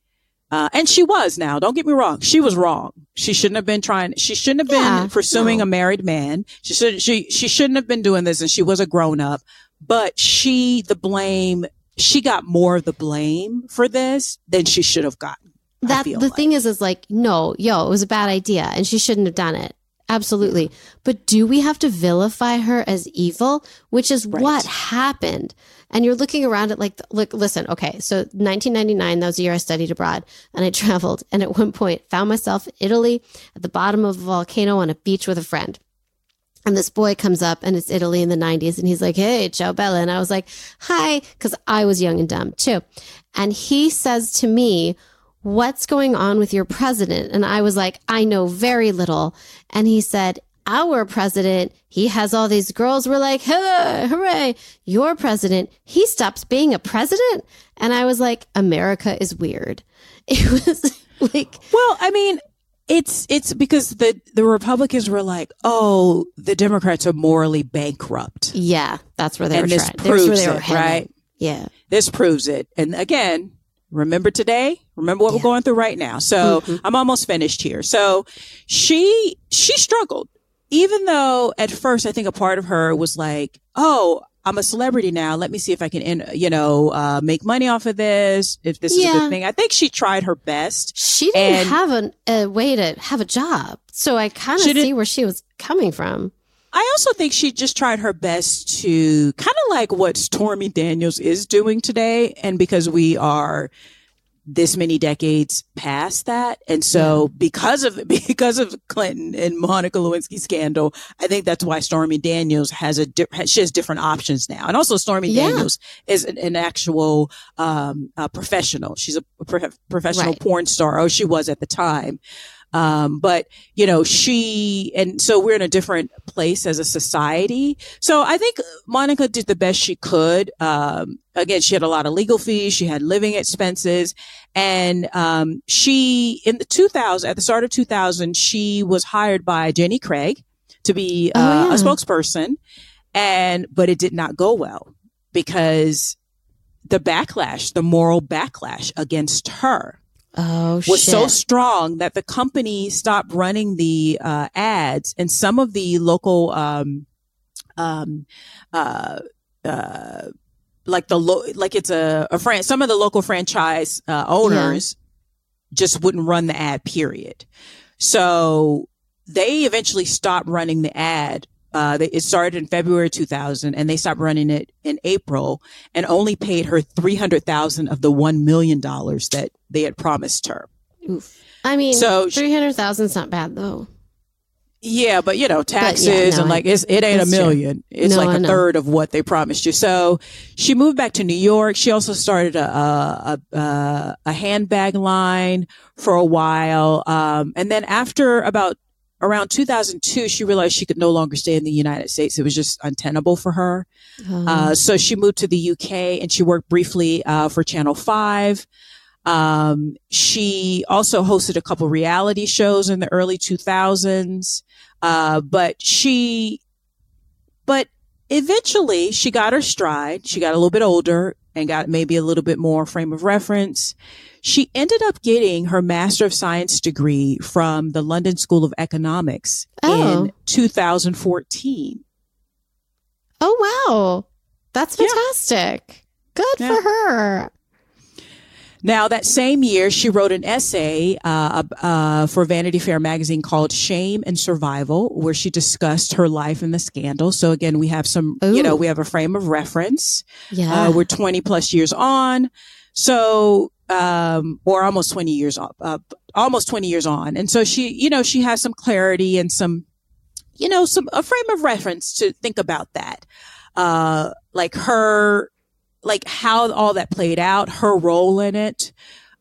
uh, and she was now don't get me wrong she was wrong. She shouldn't have been trying she shouldn't have been pursuing no. a married man. She should she she shouldn't have been doing this and she was a grown up but she the blame she got more of the blame for this than she should have gotten that the like. thing is is like no yo it was a bad idea and she shouldn't have done it. Absolutely. But do we have to vilify her as evil? Which is Right. what happened and you're looking around at like look listen okay so 1999 that was the year i studied abroad and i traveled and at one point found myself in italy at the bottom of a volcano on a beach with a friend and this boy comes up and it's Italy in the 90s and he's like, Hey, ciao Bella. And I was like, Hi, because I was young and dumb too. And he says to me, What's going on with your president? And I was like, I know very little. And he said, Our president, he has all these girls. We're like, Hooray, hooray. Your president, he stops being a president. And I was like, America is weird. It was like, Well, I mean, it's it's because the the Republicans were like, "Oh, the Democrats are morally bankrupt," yeah, that's where they and were this trying. That's where proves they were it, headed. right? Yeah. This proves it. And again, remember today? Remember what Yeah. we're going through right now. So Mhm. I'm almost finished here. So she she struggled, even though at first I think a part of her was like, "Oh." I'm a celebrity now. Let me see if I can, you know, uh, make money off of this. If this is a good thing, I think she tried her best. She didn't have an, a way to have a job. So I kind of see where she was coming from. I also think she just tried her best to kind of like what Stormy Daniels is doing today. And because we are this many decades past that. And so because of, because of Clinton and Monica Lewinsky scandal, I think that's why Stormy Daniels has a, di- she has different options now. And also Stormy Yeah. Daniels is an, an actual, um, uh, professional. She's a pro- professional Right. porn star. Oh, she was at the time. Um, but you know, she, and so we're in a different place as a society. So I think Monica did the best she could. Um, again, she had a lot of legal fees. She had living expenses and, um, she, in the 2000, at the start of 2000, she was hired by Jenny Craig to be Oh, uh, yeah. a spokesperson and, but it did not go well because the backlash, the moral backlash against her Oh, was shit. so strong that the company stopped running the uh, ads. And some of the local um um uh uh like the lo- like it's a, a fran- some of the local franchise uh, owners just wouldn't run the ad period. So they eventually stopped running the ad uh, they, it started in February 2000 and they stopped running it in April and only paid her 300,000 of the $1 million that they had promised her. Oof. I mean, So she- 300,000 is not bad though. Yeah, but you know, taxes no, and like it's, it ain't a that's true. million. It's No, like a third of what they promised you. So she moved back to New York. She also started a, a, a, a handbag line for a while. Um, and then after about around 2002, she realized she could no longer stay in the United States. It was just untenable for her. Um, Uh, so she moved to the UK and she worked briefly uh, for Channel 5. Um, she also hosted a couple reality shows in the early 2000s. Uh, but she, but eventually she got her stride. She got a little bit older and got maybe a little bit more frame of reference. She ended up getting her Master of Science degree from the London School of Economics Oh. in 2014. oh, wow. That's Yeah. fantastic. Good Yeah. for her. Now, that same year, she wrote an essay uh, uh, for Vanity Fair magazine called "Shame and Survival," where she discussed her life and the scandal. So again, we have some, you know, we have a frame of reference. Yeah. Uh, we're 20 plus years on. So, um, or almost 20 years on, uh, almost 20 years on. And so she, you know, she has some clarity and some, you know, some, a frame of reference to think about that. Uh, like her, like how all that played out, her role in it.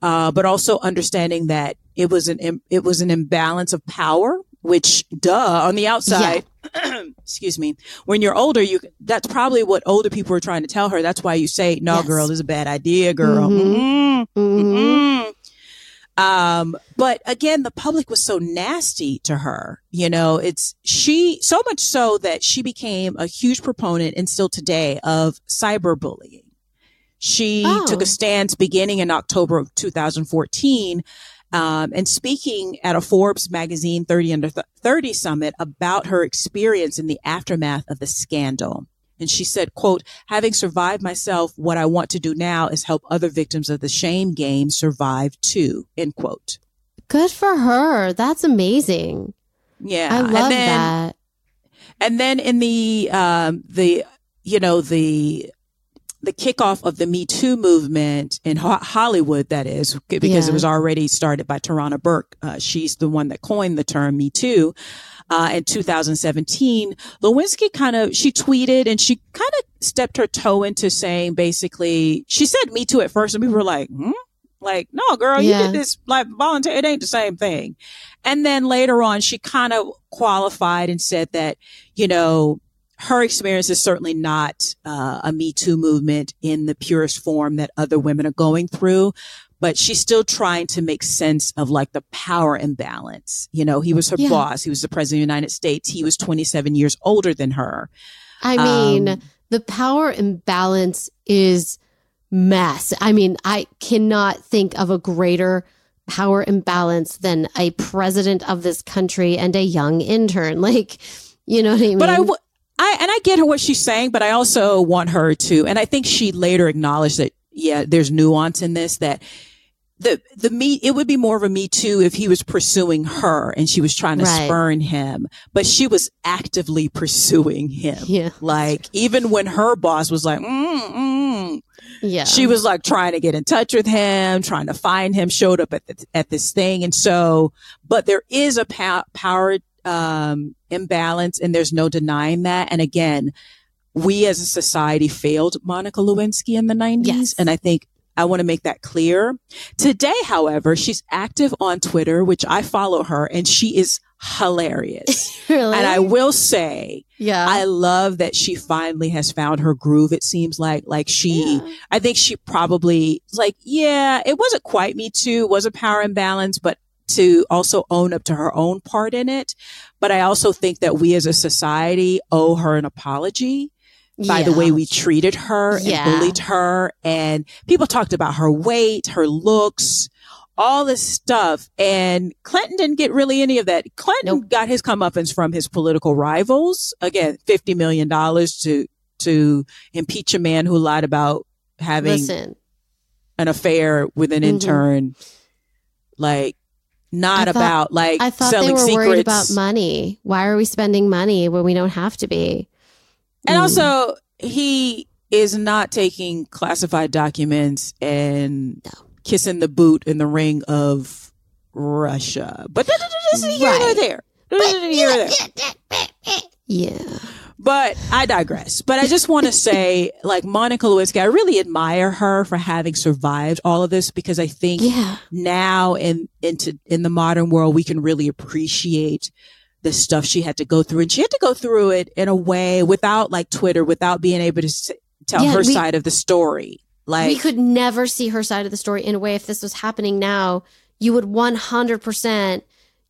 Uh, but also understanding that it was an, it was an imbalance of power which duh on the outside yeah. excuse me when you're older you that's probably what older people are trying to tell her that's why you say no yes. girl this is a bad idea girl mm-hmm. Mm-hmm. Mm-hmm. Um, but again, the public was so nasty to her. You know, it's she so much so that she became a huge proponent and still today of cyberbullying. She oh. took a stance beginning in October of 2014 um, and speaking at a Forbes magazine 30 under 30 summit about her experience in the aftermath of the scandal. And she said, quote, having survived myself, what I want to do now is help other victims of the shame game survive too, end quote. Good for her. That's amazing. Yeah. I love and then, that. And then in the, um, the, you know, the the kickoff of the Me Too movement in ho- Hollywood, that is, because yeah. it was already started by Tarana Burke. Uh, she's the one that coined the term Me Too. Uh, in 2017, Lewinsky kind of, she tweeted and she kind of stepped her toe into saying basically, she said Me Too at first and we were like, hmm? Like, no, girl, yeah. you did this like voluntary. It ain't the same thing. And then later on, she kind of qualified and said that, you know, her experience is certainly not uh, a Me Too movement in the purest form that other women are going through, but she's still trying to make sense of like the power imbalance. You know, he was her yeah. boss. He was the president of the United States. He was 27 years older than her. I mean, um, the power imbalance is mass. I mean, I cannot think of a greater power imbalance than a president of this country and a young intern. Like, you know what I mean? But I, w- I and I get her what she's saying, but I also want her to, and I think she later acknowledged that yeah, there's nuance in this that the the me it would be more of a me too if he was pursuing her and she was trying to right. spurn him but she was actively pursuing him. Yeah. Like even when her boss was like mm, mm, yeah. she was like trying to get in touch with him trying to find him showed up at the, at this thing. And so but there is a pow- power um, imbalance, and there's no denying that. And again, we as a society failed Monica Lewinsky in the 90s. Yes. And I think I want to make that clear. Today, however, she's active on Twitter, which I follow her, and she is hilarious. really? And I will say, yeah, I love that she finally has found her groove. It seems like, like she, yeah. I think she probably like, yeah, it wasn't quite me too, was a power imbalance, but to also own up to her own part in it. But I also think that we as a society owe her an apology by yeah. the way we treated her yeah. and bullied her. And people talked about her weight, her looks, all this stuff. And Clinton didn't get really any of that. Clinton nope. got his comeuppance from his political rivals. Again, $50 million to, to impeach a man who lied about having Listen. an affair with an mm-hmm. intern. Like, not about like I thought they were secrets. worried about money. Why are we spending money when we don't have to be? And mm. also, he is not taking classified documents and no. kissing the boot in the ring of Russia. But this is here or there. Yeah. But I digress. But I just want to say, like Monica Lewinsky, I really admire her for having survived all of this because I think yeah. now in into in the modern world we can really appreciate the stuff she had to go through, and she had to go through it in a way without like Twitter, without being able to tell yeah, her we, side of the story. Like we could never see her side of the story in a way. If this was happening now, you would one hundred percent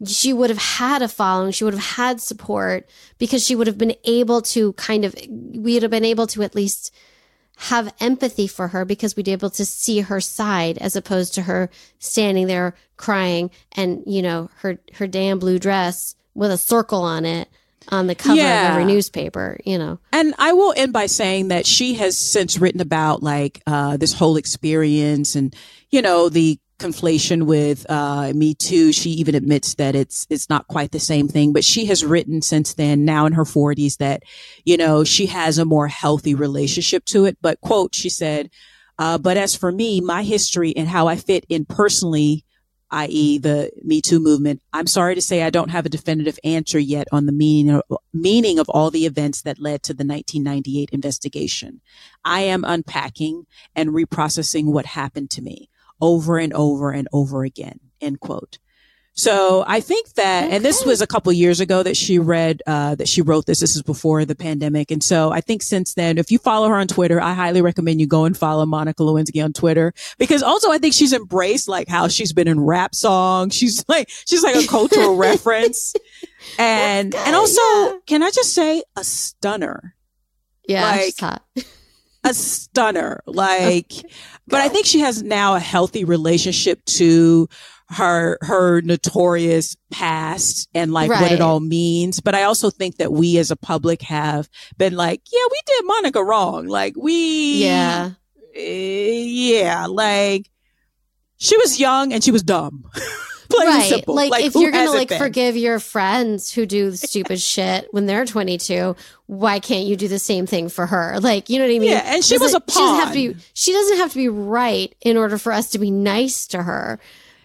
she would have had a following. She would have had support because she would have been able to kind of, we would have been able to at least have empathy for her because we'd be able to see her side as opposed to her standing there crying and, you know, her, her damn blue dress with a circle on it on the cover yeah. of every newspaper, you know. And I will end by saying that she has since written about like uh, this whole experience and, you know, the conflation with uh, Me Too. She even admits that it's it's not quite the same thing, but she has written since then, now in her 40s, that you know she has a more healthy relationship to it. But quote, she said, uh, "But as for me, my history and how I fit in personally." i.e. the Me Too movement. I'm sorry to say I don't have a definitive answer yet on the meaning meaning of all the events that led to the 1998 investigation. I am unpacking and reprocessing what happened to me over and over and over again. End quote. So I think that, and this was a couple years ago that she read, uh, that she wrote this. This is before the pandemic. And so I think since then, if you follow her on Twitter, I highly recommend you go and follow Monica Lewinsky on Twitter because also I think she's embraced like how she's been in rap songs. She's like, she's like a cultural reference. And, and also, yeah. can I just say a stunner? Yeah, Like- she's hot. a stunner. Like, but I think she has now a healthy relationship to her, her notorious past and like what it all means. But I also think that we as a public have been like, yeah, we did Monica wrong. Like we, Yeah. eh, yeah, like she was young and she was dumb. Plain right. simple. Like, if you're gonna like been? forgive your friends who do stupid shit when they're 22, why can't you do the same thing for her? Like, you know what I mean? Yeah, and she was a She doesn't have to pawn. be. She doesn't have to be right in order for us to be nice to her.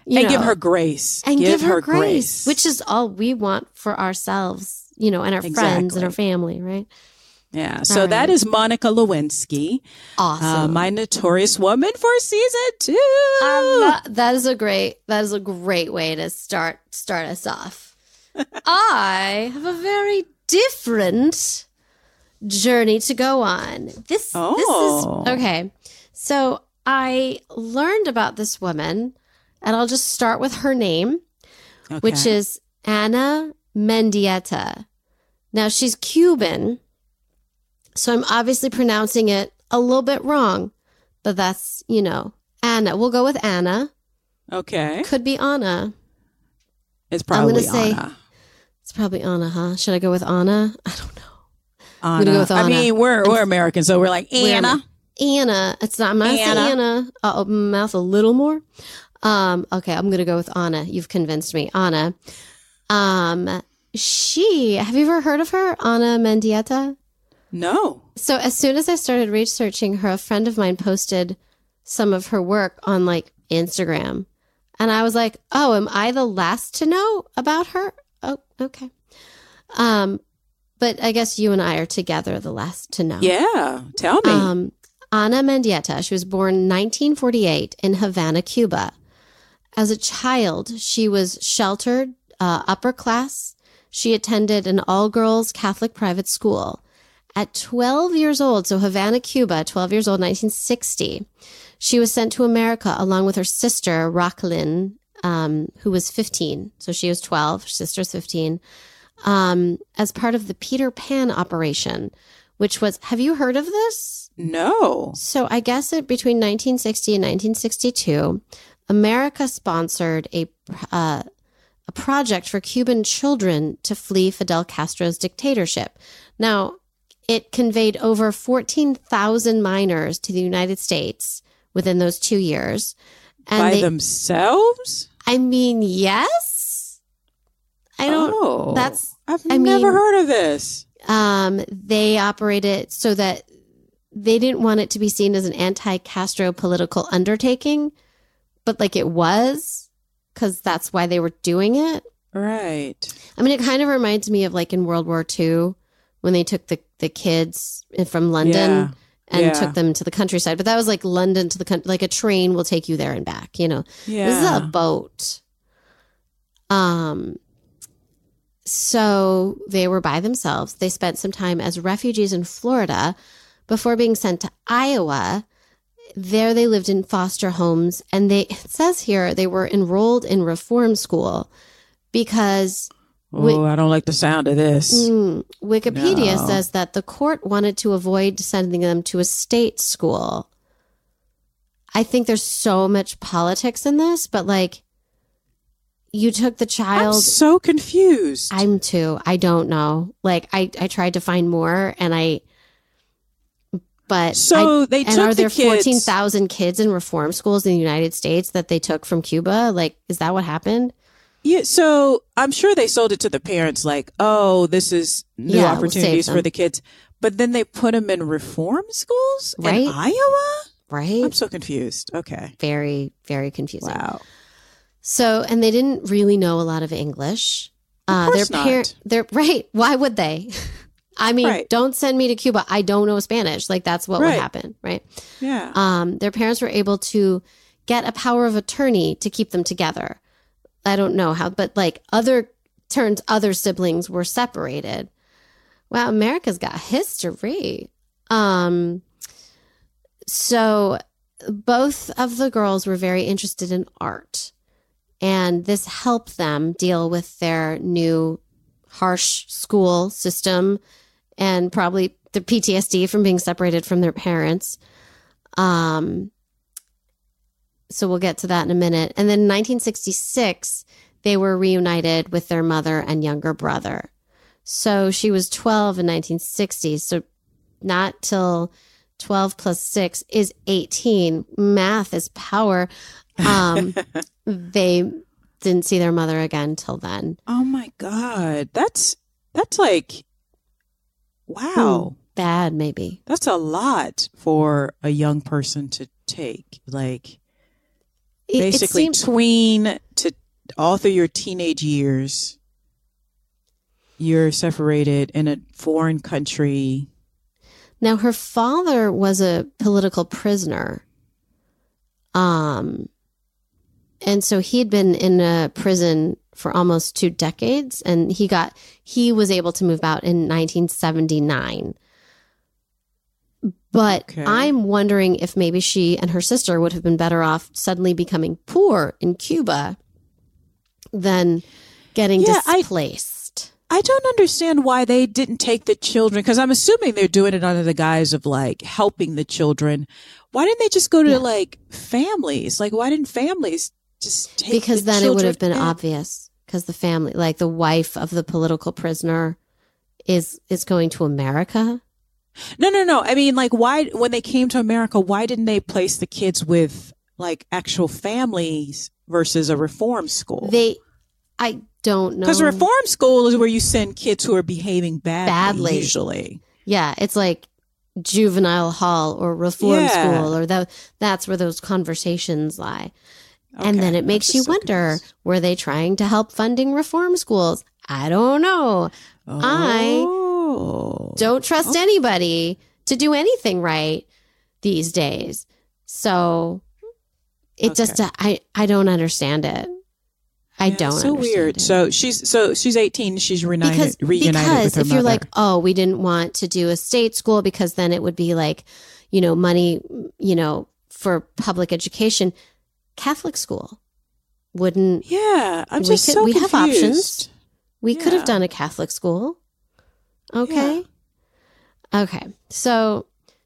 and give her grace. and give, her grace. grace, which is all we want for ourselves, you know, and our friends and our family, right? Yeah. So All that right. is Monica Lewinsky. Awesome. Uh, my notorious woman for season two. Lo- that is a great that is a great way to start start us off. I have a very different journey to go on. This Oh. this is okay. So I learned about this woman, and I'll just start with her name, which is Ana Mendieta. Now she's Cuban, so I'm obviously pronouncing it a little bit wrong, but that's you know Anna. We'll go with Anna. okay. Could be Anna. It's I'm gonna probably say- Anna. It's probably Anna, huh? Should I go with Anna? I don't know. Anna. go with I mean, we're we're American, so we're like We're Anna. Anna. It's not. I'm say Anna. Anna. I'll open my mouth a little more. Um. Okay. I'm gonna go with Anna. You've convinced me. Anna. Um. She. Have you ever heard of her? Ana Mendieta. No. So as soon as I started researching her, a friend of mine posted some of her work on like Instagram. And I was like, "Oh, am I the last to know about her?" Oh, okay. Um but I guess you and I are together the last to know. Yeah. Tell me. Um Ana Mendieta, she was born in 1948 in Havana, Cuba. As a child, she was sheltered, uh, upper class. She attended an all girls Catholic private school. At 12 years old, so Havana, Cuba, 12 years old, 1960, she was sent to America along with her sister, Raquelín, um, who was 15. So she was 12, her sister's 15, um, as part of the Peter Pan operation, which was, have you heard of this? no. So I guess it between 1960 and 1962, America sponsored a uh, a project for Cuban children to flee Fidel Castro's dictatorship. Now, it conveyed over 14,000 minors to the United States within those two years. And By they, themselves? I mean, yes. I don't. Oh, that's- I've I never mean- heard of this. um, they operated so that they didn't want it to be seen as an anti-Castro political undertaking, but like it was, because that's why they were doing it. Right. I mean, it kind of reminds me of like in World War II when they took the the kids from London Yeah. and yeah. took them to the countryside, but that was like London to the country. Like a train will take you there and back. You know, Yeah. this is a boat. Um, so they were by themselves. They spent some time as refugees in Florida before being sent to Iowa. There they lived in foster homes and they, it says here, they were enrolled in reform school because oh, I don't like the sound of this. mm, Wikipedia No. says that the court wanted to avoid sending them to a state school. I think there's so much politics in this, but like you took the child. I'm so confused. I'm too. I don't know. Like I, I tried to find more and I, but so I, they and took are there the kids. 14,000 kids in reform schools in the United States that they took from Cuba? Like, is that what happened? Yeah, so I'm sure they sold it to the parents like, oh, this is new Yeah, we'll opportunities for the kids. But then they put them in reform schools Right. in Iowa? Right? I'm so confused. Okay. very, very confusing. Wow. So, and they didn't really know a lot of English. Uh, course their parent, they're right. Why would they? I mean, Right. don't send me to Cuba. I don't know Spanish. Like that's what would happen, right? Yeah. um, their parents were able to get a power of attorney to keep them together. I don't know how, but like other turns, other siblings were separated. Wow, America's got history. Um, so both of the girls were very interested in art, and this helped them deal with their new harsh school system and probably the PTSD from being separated from their parents. Um, so we'll get to that in a minute. And then in 1966, they were reunited with their mother and younger brother. So she was 12 in 1960. So not till 12 plus 6 is 18. Math is power. Um, they didn't see their mother again till then. Oh my god. That's that's like wow. Bad, maybe. That's a lot for a young person to take. Like It- it basically seems- tween to all through your teenage years. You're separated in a foreign country. Now her father was a political prisoner. Um and so he'd been in a prison for almost two decades and he got he was able to move out in 1979. But Okay. I'm wondering if maybe she and her sister would have been better off suddenly becoming poor in Cuba than getting Yeah, I- displaced. I don't understand why they didn't take the children because I'm assuming they're doing it under the guise of like helping the children. Why didn't they just go to Yeah. like families? Like, why didn't families just take because the then it would have been in? obvious because the family like the wife of the political prisoner is is going to america No, no, no. I mean, like, why when they came to America, why didn't they place the kids with like actual families versus a reform school? they i don't know Because reform school is where you send kids who are behaving badly, Badly. usually. yeah it's like juvenile hall or reform Yeah. school or that that's where those conversations lie and then it makes you so wonder confused. were they trying to help funding reform schools i don't know I oh. Oh. don't trust oh. anybody to do anything right these days. So it just Okay. I I don't understand it. I Yeah, don't. So understand weird. it. So she's so she's 18. She's reunited because reunited because with her if you're like oh we didn't want to do a state school because then it would be like you know money you know for public education catholic school wouldn't yeah, I'm we just could- so we have confused. options. we could have done a catholic school okay okay so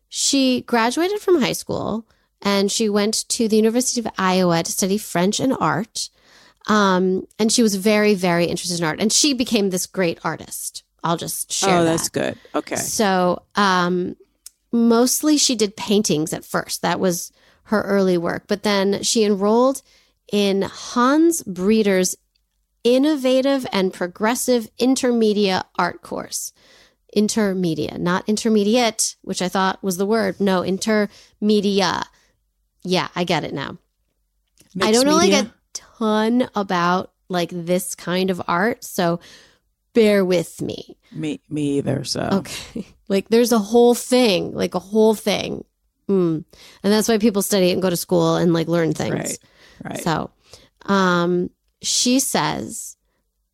she graduated from high school and she went to the university of iowa to study french and art um, and she was very very interested in art and she became this great artist i'll just share Oh, that that's good. Okay. so, um, mostly she did paintings at first. That was her early work. But then she enrolled in Hans Breder's Innovative and Progressive Intermedia Art course. Intermedia, not intermediate, which I thought was the word. No, intermedia. Yeah, I get it now. I don't know media? like a ton about like this kind of art, so bear with me. me me either. So Okay. Like there's a whole thing, like a whole thing. Mm. And that's why people study it and go to school and like learn things. right, right. So, um, she says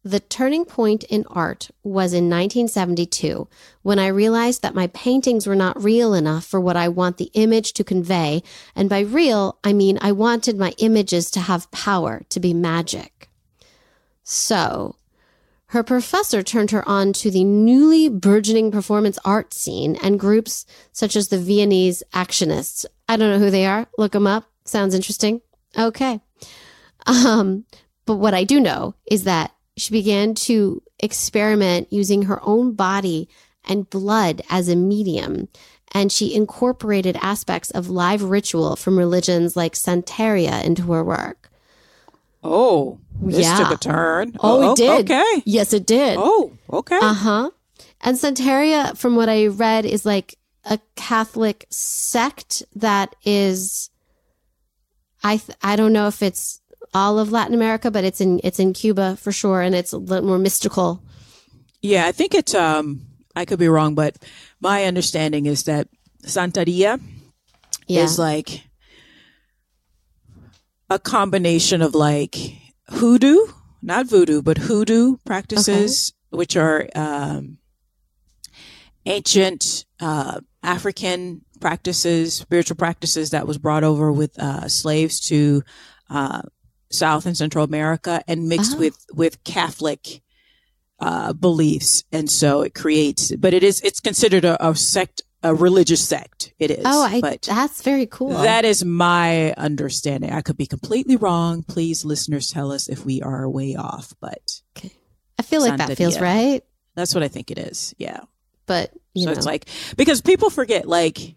the turning point in art was in 1972 when I realized that my paintings were not real enough for what I want the image to convey. And by real, I mean I wanted my images to have power, to be magic. So, her professor turned her on to the newly burgeoning performance art scene and groups such as the Viennese Actionists. I don't know who they are. Look them up. Sounds interesting. Okay. Um, but what I do know is that she began to experiment using her own body and blood as a medium. And she incorporated aspects of live ritual from religions like Santeria into her work. oh, this Yeah. took a turn. Oh, it did. Okay. Yes, it did. Oh, okay. Uh huh. And Santeria, from what I read, is like a Catholic sect that is. I th- I don't know if it's all of Latin America, but it's in it's in Cuba for sure, and it's a little more mystical. yeah, I think it's um I could be wrong, but my understanding is that Santeria Yeah, is like a combination of like hoodoo, not voodoo, but hoodoo practices, okay. which are um, ancient uh, African practices, spiritual practices that was brought over with uh, slaves to uh, South and Central America and mixed uh-huh. with with Catholic uh, beliefs, and so it creates. But it is it's considered a, a sect, a religious sect. It is. Oh, I, but that's very cool. That is my understanding. I could be completely wrong. Please, listeners, tell us if we are way off. But okay. I feel like that feels right. That's what I think it is. Yeah. But so know. it's like because people forget like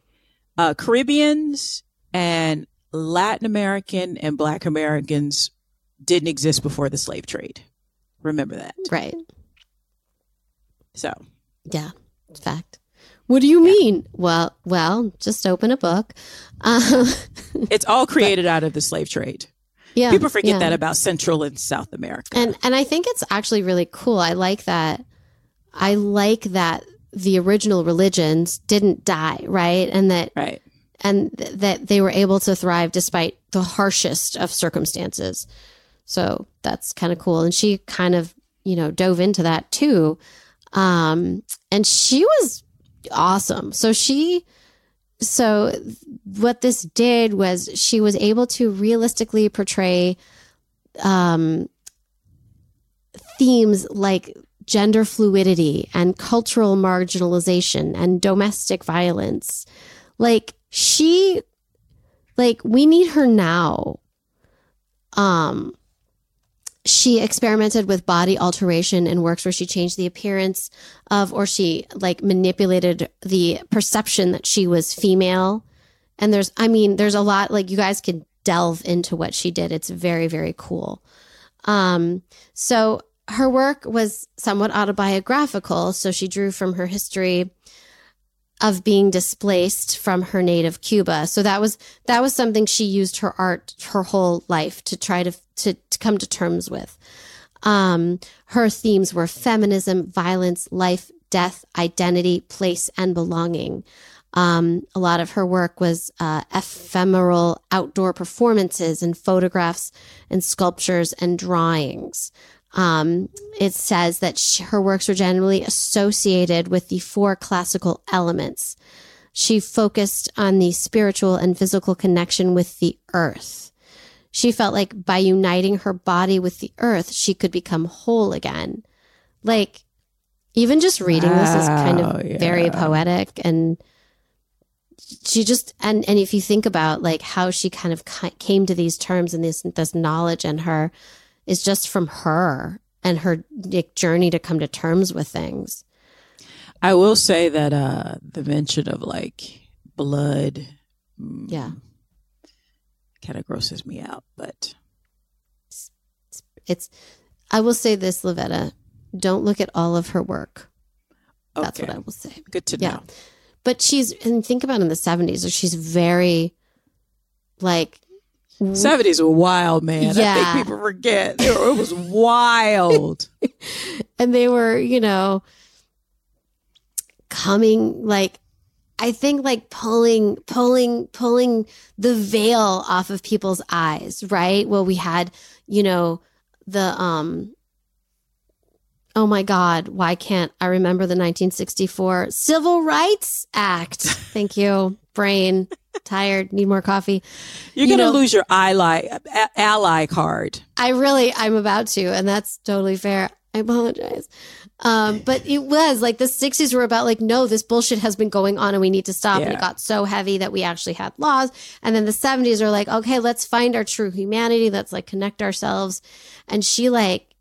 uh, Caribbeans and Latin American and Black Americans didn't exist before the slave trade. Remember that. Right. So. Yeah, fact. What do you yeah. mean? Well, well, just open a book. Um, it's all created but, out of the slave trade. Yeah, people forget yeah. that about Central and South America. And and I think it's actually really cool. I like that. I like that the original religions didn't die, right? And that right and th- that they were able to thrive despite the harshest of circumstances. So that's kind of cool. And she kind of, you know, dove into that too. Um, and she was awesome. So she, so what this did was she was able to realistically portray, um, themes like gender fluidity and cultural marginalization and domestic violence. Like she like we need her now. Um she experimented with body alteration in works where she changed the appearance of or she like manipulated the perception that she was female. And there's i mean there's a lot like you guys can delve into what she did. It's very very cool. Um so her work was somewhat autobiographical. So she drew from her history of being displaced from her native Cuba. So that was that was something she used her art her whole life to try to to, to come to terms with. Um, her themes were feminism, violence, life, death, identity, place, and belonging. Um, a lot of her work was uh, ephemeral outdoor performances and photographs and sculptures and drawings. Um, it says that she, her works were generally associated with the four classical elements. She focused on the spiritual and physical connection with the earth. She felt like by uniting her body with the earth, she could become whole again. Like, even just reading wow, this is kind of yeah. very poetic and she just and and if you think about like how she kind of came to these terms and this this knowledge and her is just from her and her like, journey to come to terms with things. I will say that uh the mention of like blood mm, yeah kind of grosses me out, but it's, it's I will say this, Lavetta, don't look at all of her work. Okay. That's what I will say. Good to yeah. know. But she's and think about in the 70s, she's very like Seventies were wild, man. Yeah. I think people forget. It was wild. and they were, you know, coming like I think like pulling, pulling, pulling the veil off of people's eyes, right? Well, we had, you know, the um oh my God, why can't I remember the 1964 Civil Rights Act? Thank you, brain tired, need more coffee. You're you going to lose your ally, ally card. I really, I'm about to, and that's totally fair. I apologize. Um, but it was like the 60s were about like, no, this bullshit has been going on and we need to stop. Yeah. And it got so heavy that we actually had laws. And then the 70s are like, okay, let's find our true humanity. Let's like connect ourselves. And she like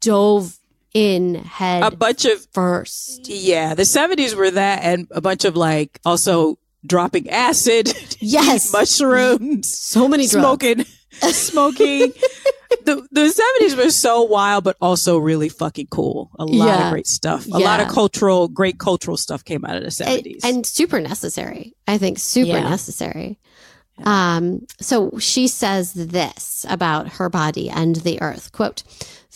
dove in head a bunch of first. Yeah, the 70s were that and a bunch of like also dropping acid, yes, mushrooms, so many smoking, smoking. the the seventies were so wild, but also really fucking cool. A lot yeah. of great stuff. A yeah. lot of cultural, great cultural stuff came out of the seventies, and, and, super necessary. I think super yeah. necessary. Um, so she says this about her body and the earth quote,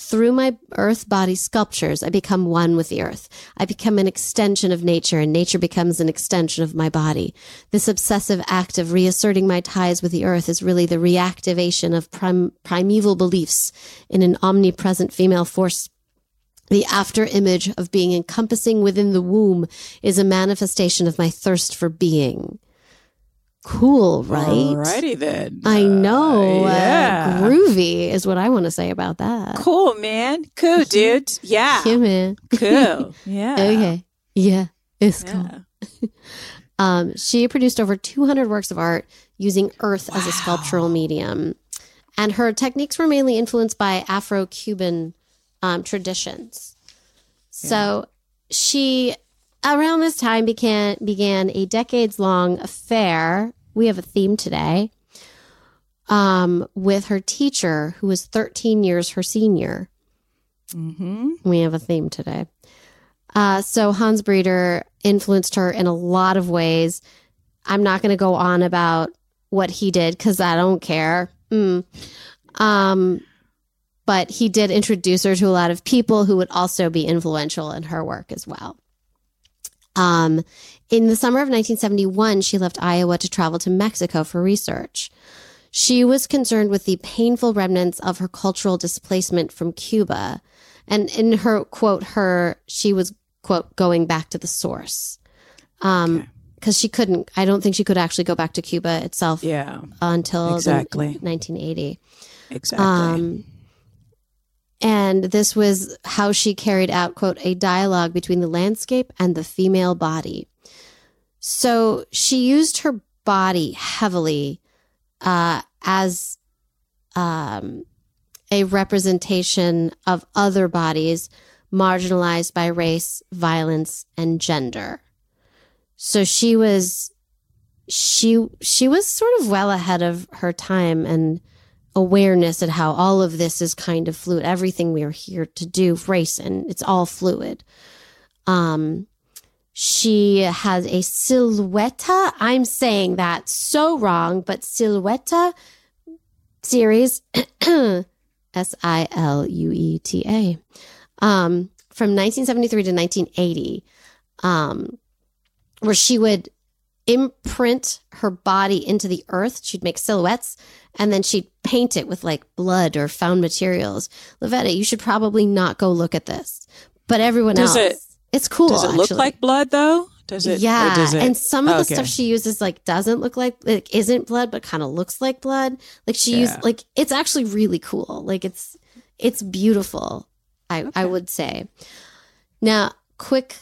through my earth body sculptures, I become one with the earth. I become an extension of nature and nature becomes an extension of my body. This obsessive act of reasserting my ties with the earth is really the reactivation of prim- primeval beliefs in an omnipresent female force the after image of being encompassing within the womb is a manifestation of my thirst for being. Cool, right? Alrighty then. I know. Uh, yeah. Uh, groovy is what I want to say about that. Cool, man. Cool, dude. Yeah. Yeah, man. Cool. Yeah. Okay. Yeah, it's Yeah. cool. Um, she produced over 200 works of art using earth as a sculptural medium. And her techniques were mainly influenced by Afro Cuban um, traditions. So she, around this time, began, began a decades long affair. We have a theme today um, with her teacher, who was 13 years her senior. Mm-hmm. We have a theme today. Uh, so Hans Breder influenced her in a lot of ways. I'm not going to go on about what he did because I don't care. Mm. Um, but he did introduce her to a lot of people who would also be influential in her work as well. Um, in the summer of 1971, she left Iowa to travel to Mexico for research. She was concerned with the painful remnants of her cultural displacement from Cuba. And in her quote, her, she was quote, going back to the source. Um, Okay. cause she couldn't, I don't think she could actually go back to Cuba itself Yeah. until Exactly. 1980. Exactly. Um, and this was how she carried out, quote, a dialogue between the landscape and the female body. So she used her body heavily uh, as um, a representation of other bodies marginalized by race, violence, and gender. So she was she she was sort of well ahead of her time and awareness at how all of this is kind of fluid. Everything we are here to do, race, and it's all fluid. Um, she has a silhouetta. I'm saying that so wrong, but silhouetta series, S I L U E T A, um, from 1973 to 1980, um, where she would imprint her body into the earth. She'd make silhouettes and then she'd paint it with like blood or found materials. Lavetta, you should probably not go look at this. But everyone Does else, it- it's cool. does it look actually. like blood though? Does it? yeah, Does it, and some of the stuff she uses like doesn't look like like isn't blood, but kind of looks like blood. Like she used like it's actually really cool. Like it's it's beautiful. I I would say. Now, quick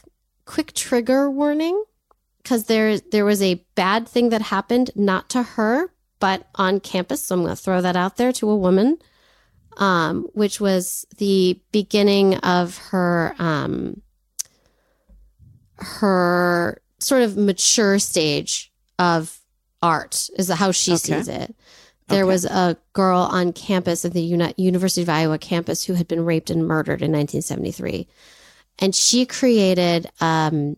quick trigger warning because there there was a bad thing that happened not to her but on campus. So I'm going to throw that out there to a woman, um, which was the beginning of her um, her sort of mature stage of art is how she Okay. sees it. There Okay. was a girl on campus at the Uni- University of Iowa campus who had been raped and murdered in 1973. And she created um,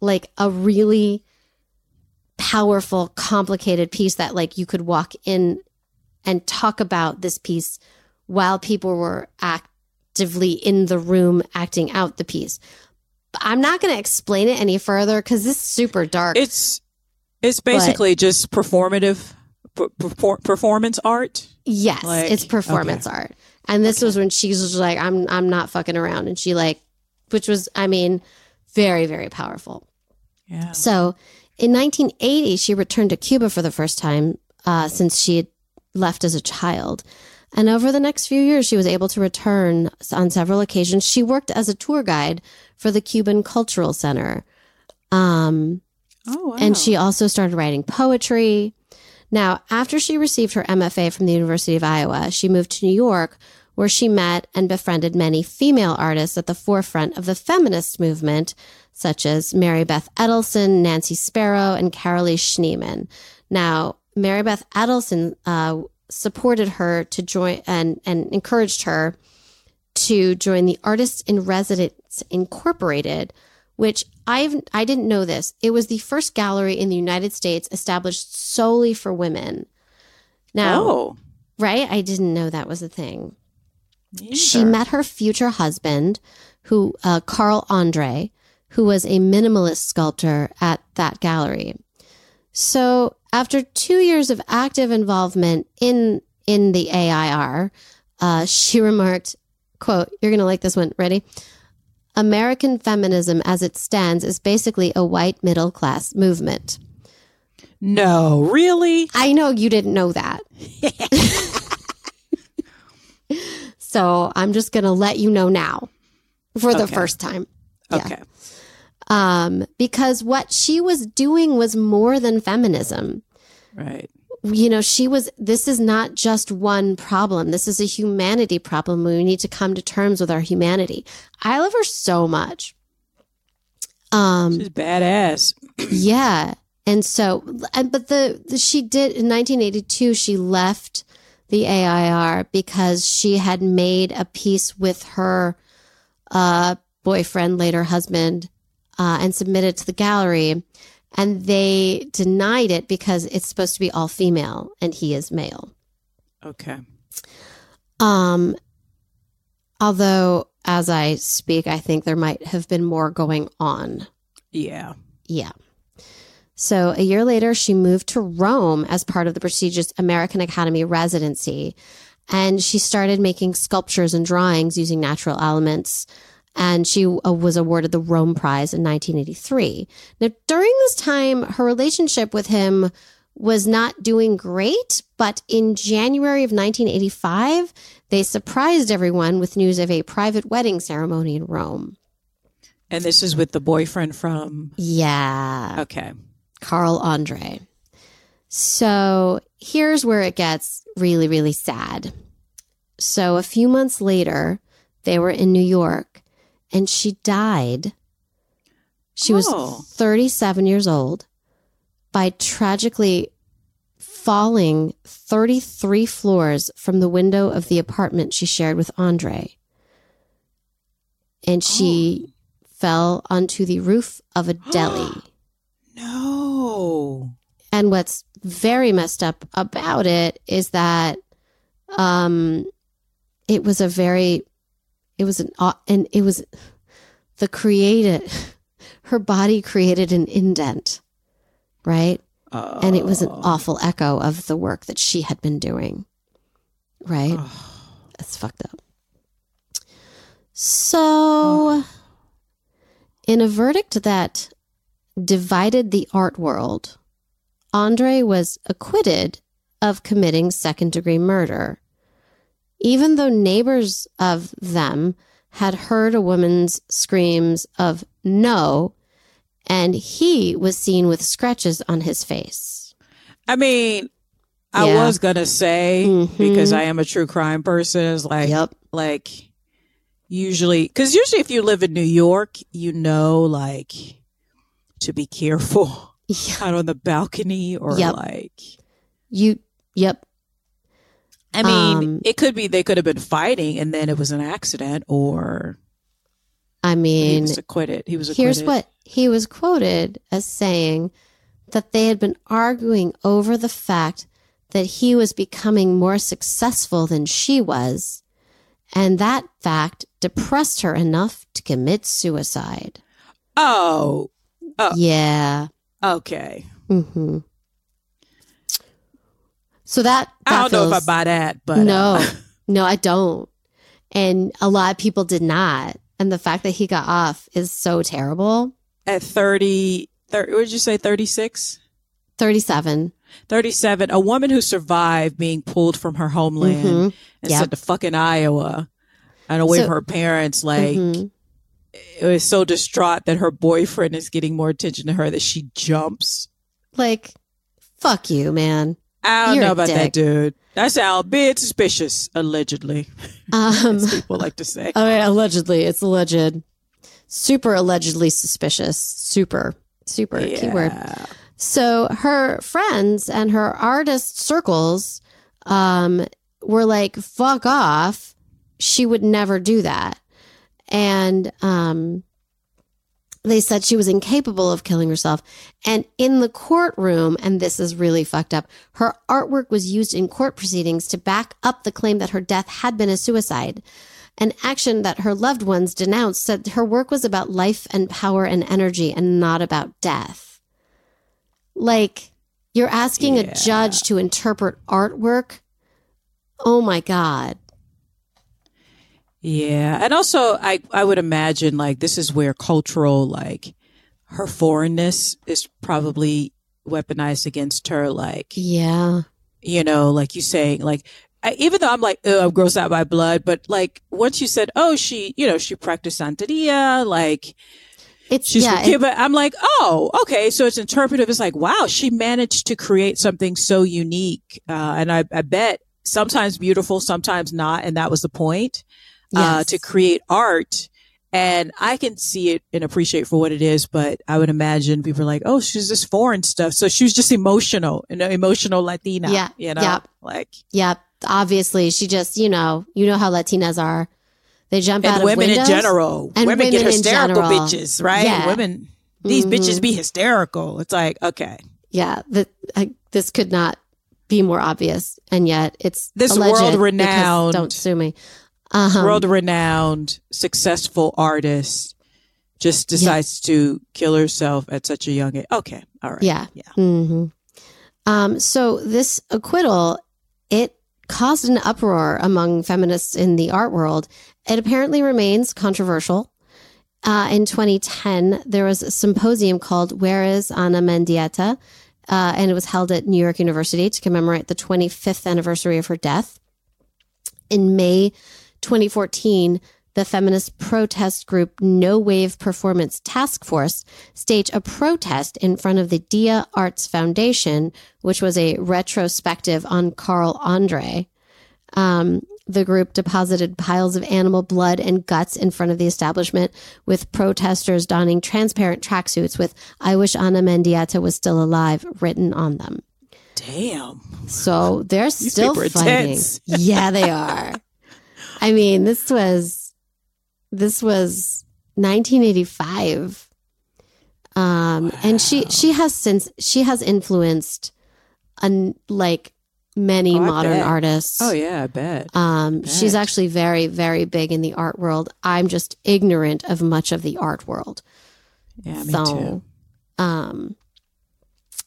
like a really powerful, complicated piece that like you could walk in and talk about this piece while people were actively in the room acting out the piece. But I'm not going to explain it any further because it's super dark. It's it's basically just performative per- performance art. Yes, Like, it's performance art. And this was when she was like, I'm I'm not fucking around. And she like which was, I mean, very, very powerful. Yeah. So in 1980, she returned to Cuba for the first time uh, since she had left as a child. And over the next few years, she was able to return on several occasions. She worked as a tour guide for the Cuban Cultural Center. Um, Oh wow. and she also started writing poetry. Now, after she received her MFA from the University of Iowa, she moved to New York, where she met and befriended many female artists at the forefront of the feminist movement, such as Mary Beth Edelson, Nancy Spero, and Carolee Schneemann. Now, Mary Beth Edelson uh, supported her to join and, and encouraged her to join the Artists in Residence Incorporated, which I've I didn't know this. It was the first gallery in the United States established solely for women. Now, oh, right? I didn't know that was a thing. She met her future husband, who uh, Carl Andre, who was a minimalist sculptor at that gallery. So after two years of active involvement in in the AIR, uh, she remarked, "quote You're gonna like this one. Ready? American feminism, as it stands, is basically a white middle class movement." No, really? I know you didn't know that. so I'm just going to let you know now for the Okay. first time. Yeah. Um, because what she was doing was more than feminism. Right. You know, she was, this is not just one problem. This is a humanity problem. We need to come to terms with our humanity. I love her so much. Um, She's badass. yeah. And so, but the, the she did in 1982, she left the AIR because she had made a peace with her uh, boyfriend, later husband, uh, and submitted to the gallery. And they denied it because it's supposed to be all female and he is male. Okay. Um, although, as I speak, I think there might have been more going on. Yeah. Yeah. So a year later, she moved to Rome as part of the prestigious American Academy residency. And she started making sculptures and drawings using natural elements. And she uh, was awarded the Rome Prize in 1983. Now, during this time, her relationship with him was not doing great, but in January of 1985, they surprised everyone with news of a private wedding ceremony in Rome. And this is with the boyfriend from. Yeah. Okay. Carl Andre. So here's where it gets really, really sad. So a few months later, they were in New York and she died. She was Oh. 37 years old by tragically falling 33 floors from the window of the apartment she shared with Andre. And she fell onto the roof of a deli. No. And what's very messed up about it is that um it was a very it was an and it was the created her body created an indent, right? Uh, And it was an awful echo of the work that she had been doing. Right? That's fucked up. So, in a verdict that divided the art world, Andre was acquitted of committing second degree murder, even though neighbors of them had heard a woman's screams of no, and he was seen with scratches on his face. I mean, I Yeah. was gonna say Mhm. because I am a true crime person. Is like, Yep. like usually, because usually if you live in New York, you know, like to be careful Yeah. out on the balcony or Yep. like. You, yep. I mean, Um, it could be they could have been fighting and then it was an accident, or I he mean, was acquitted. He was acquitted. Here's what he was quoted as saying that they had been arguing over the fact that he was becoming more successful than she was, and that fact depressed her enough to commit suicide. Oh, Oh. Yeah. okay. hmm So that, that I don't know if I buy that, but no, uh, no, I don't. And a lot of people did not. And the fact that he got off is so terrible. at 30, 30 what did you say, 36? 37. 37, a woman who survived being pulled from her homeland Mhm. and Yep. sent to fucking Iowa and away So- from her parents. Like, Mhm. it was so distraught that her boyfriend is getting more attention to her that she jumps. Like, fuck you, man. I don't You're know about dick. that dude. That's sounds a bit suspicious, allegedly, Um, as people like to say. all right, allegedly, it's alleged. Super allegedly suspicious. Super, super keyword. So her friends and her artist circles um, were like, fuck off. She would never do that. And um, They said she was incapable of killing herself. And in the courtroom, and this is really fucked up, her artwork was used in court proceedings to back up the claim that her death had been a suicide. An action that her loved ones denounced said her work was about life and power and energy and not about death. Like, you're asking Yeah. a judge to interpret artwork? Oh my God. Yeah. And also I I would imagine like this is where cultural like her foreignness is probably weaponized against her like Yeah. you know like you saying like I, even though I'm like oh I'm grossed out by blood but like once you said oh she you know she practiced Santeria like It's, she's yeah. it- I'm like oh okay so it's interpretive it's like wow she managed to create something so unique uh, and I, I bet sometimes beautiful sometimes not and that was the point uh, to create art. And I can see it and appreciate for what it is, but I would imagine people are like, "Oh, she's this foreign stuff." So she was just emotional, know, emotional Latina. Yeah, you know, yeah. like Yep. Obviously, she just, you know, you know how Latinas are. They jump out and of women windows. in general. And women, get women in hysterical bitches, right? Yeah. Women, these Mhm. bitches be hysterical. It's like, okay, Yeah. The, I, this could not be more obvious. And yet it's This because world-renowned- Don't sue me. Um, world renowned, successful artist just decides to kill herself at such a young age. Okay, all right, Yeah. yeah. hmm Um, so this acquittal, it caused an uproar among feminists in the art world. It apparently remains controversial. Uh, in 2010, there was a symposium called Where is Ana Mendieta? Uh, and it was held at New York University to commemorate the 25th anniversary of her death. In May 2014, the feminist protest group No Wave Performance Task Force staged a protest in front of the Dia Arts Foundation, which was a retrospective on Carl Andre. Um, the group deposited piles of animal blood and guts in front of the establishment, with protesters donning transparent tracksuits with I wish Ana Mendieta was still alive written on them. Damn. So they're These still fighting. yeah, they are. I mean, this was this was 1985. Um and she she has since she has influenced un, like many Oh, modern artists. Oh yeah, I bet. Um, she's Bet. actually very, very big in the art world. I'm just ignorant of much of the art world. Yeah, me so, too. um,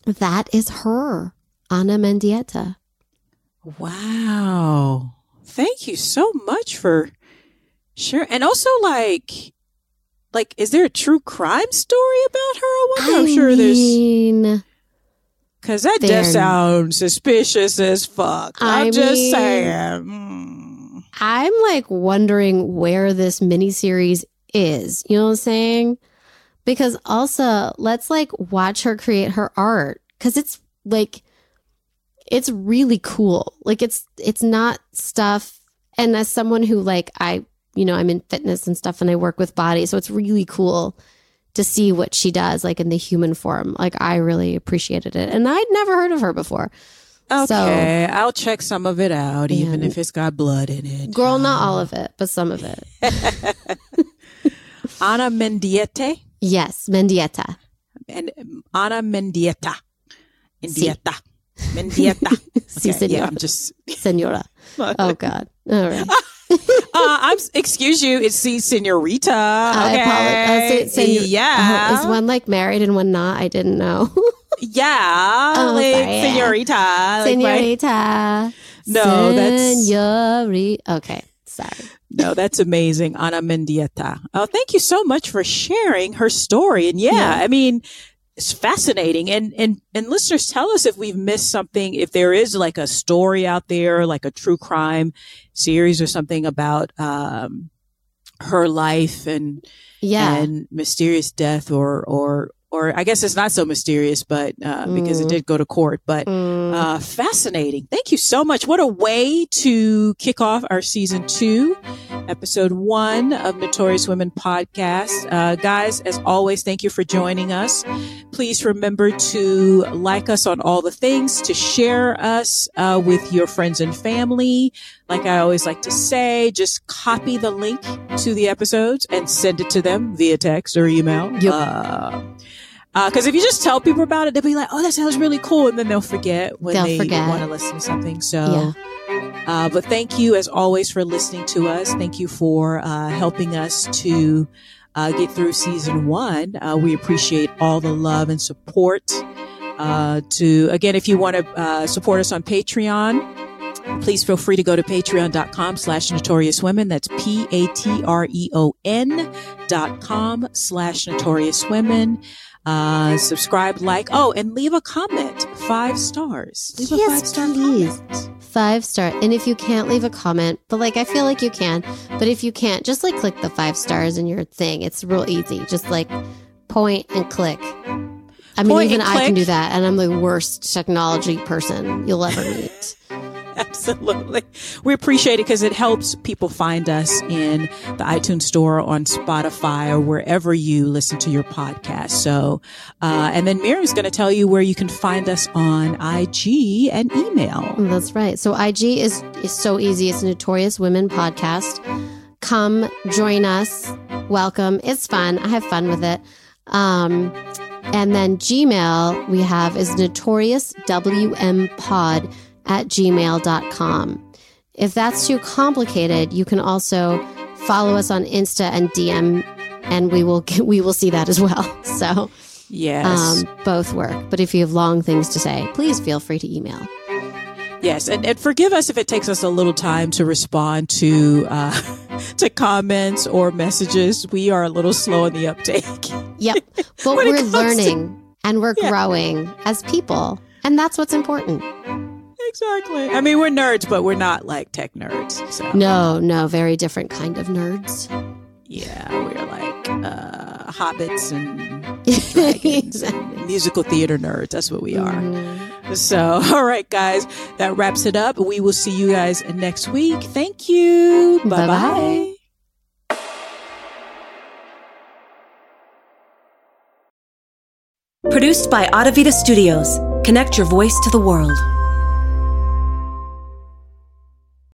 that is her, Ana Mendieta. Wow. Thank you so much for sure. And also like like is there a true crime story about her? I wonder. I'm sure there's mean, cuz that there- just sounds suspicious as fuck. I I'm just mean- saying. Mm. I'm like wondering where this miniseries is. You know what I'm saying? Because also, let's like watch her create her art because it's like it's really cool. Like it's it's not stuff. And as someone who like I, you know, I'm in fitness and stuff, and I work with bodies, so it's really cool to see what she does, like in the human form. Like I really appreciated it, and I'd never heard of her before. Okay, I'll check some of it out even if it's got blood in it. Girl, not all of it, but some of it. Ana Mendiete Yes, Mendieta. and Ana Mendieta. Si. Mendieta. Si, Okay, yeah. I'm just Senora. Oh God. All right. uh, I'm excuse you. It's the senorita. I Okay. apologize. Uh, sen- yeah. Oh, is one like married and one not? I didn't know. yeah. Oh, like sorry. senorita. Senorita. No, that's- Senori. Okay. Sorry. no, that's amazing. Ana Mendieta. Oh, thank you so much for sharing her story. And yeah, Yeah. I mean, it's fascinating. And, and, and listeners tell us if we've missed something, if there is like a story out there, like a true crime series or something about, um, her life and, Yeah. and mysterious death or, or, or I guess it's not so mysterious, but, uh, because it Mm. did go to court, but, Mm, uh, fascinating. Thank you so much. What a way to kick off our season two. episode one of Notorious Women podcast. Uh, guys, as always, thank you for joining us. Please remember to like us on all the things, to share us uh, with your friends and family. Like I always like to say, just copy the link to the episodes and send it to them via text or email. Yep. Uh, because if you just tell people about it, they'll be like, "Oh, that sounds really cool," and then they'll forget when They'll they want to listen to something. So, uh, but thank you as always for listening to us. Thank you for uh, helping us to uh, get through season one. Uh, we appreciate all the love and support. Uh, to again, if you want to uh, support us on Patreon, please feel free to go to patreon.com slash notorious women. That's P A T R E O N dot com slash notorious women. Uh, subscribe, like, oh, and leave a comment. Five stars. Leave a Yes, five star please. comment. Five star. And if you can't leave a comment, but like I feel like you can, but if you can't, just like click the five stars in your thing. It's real easy. Just like point and click. I mean, Point even I can do that, and I'm the worst technology person you'll ever meet. Absolutely. We appreciate it because it helps people find us in the iTunes store, on Spotify, or wherever you listen to your podcast. So, uh, and then Miriam's going to tell you where you can find us on IG and email. That's right. So IG is is so easy. It's Notorious Women podcast. Come join us. Welcome. It's fun. I have fun with it. Um, and then Gmail we have is notoriouswmpod at gmail.com. If that's too complicated, you can also follow us on Insta and DM and we will we will see that as well. So Yes. um, both work. But if you have long things to say, please feel free to email. Yes, and, and forgive us if it takes us a little time to respond to uh, to comments or messages. We are a little slow in the uptake. Yep. But we're comes to- learning and we're Yeah. growing as people. And that's what's important. Exactly. I mean, we're nerds, but we're not like tech nerds. So No, no, very different kind of nerds. yeah, we're like uh, hobbits and dragons and musical theater nerds. That's what we are. Mhm. So, all right, guys, that wraps it up. We will see you guys next week. Thank you. Bye bye. Bye-bye. Produced by Audavita Studios. Connect your voice to the world.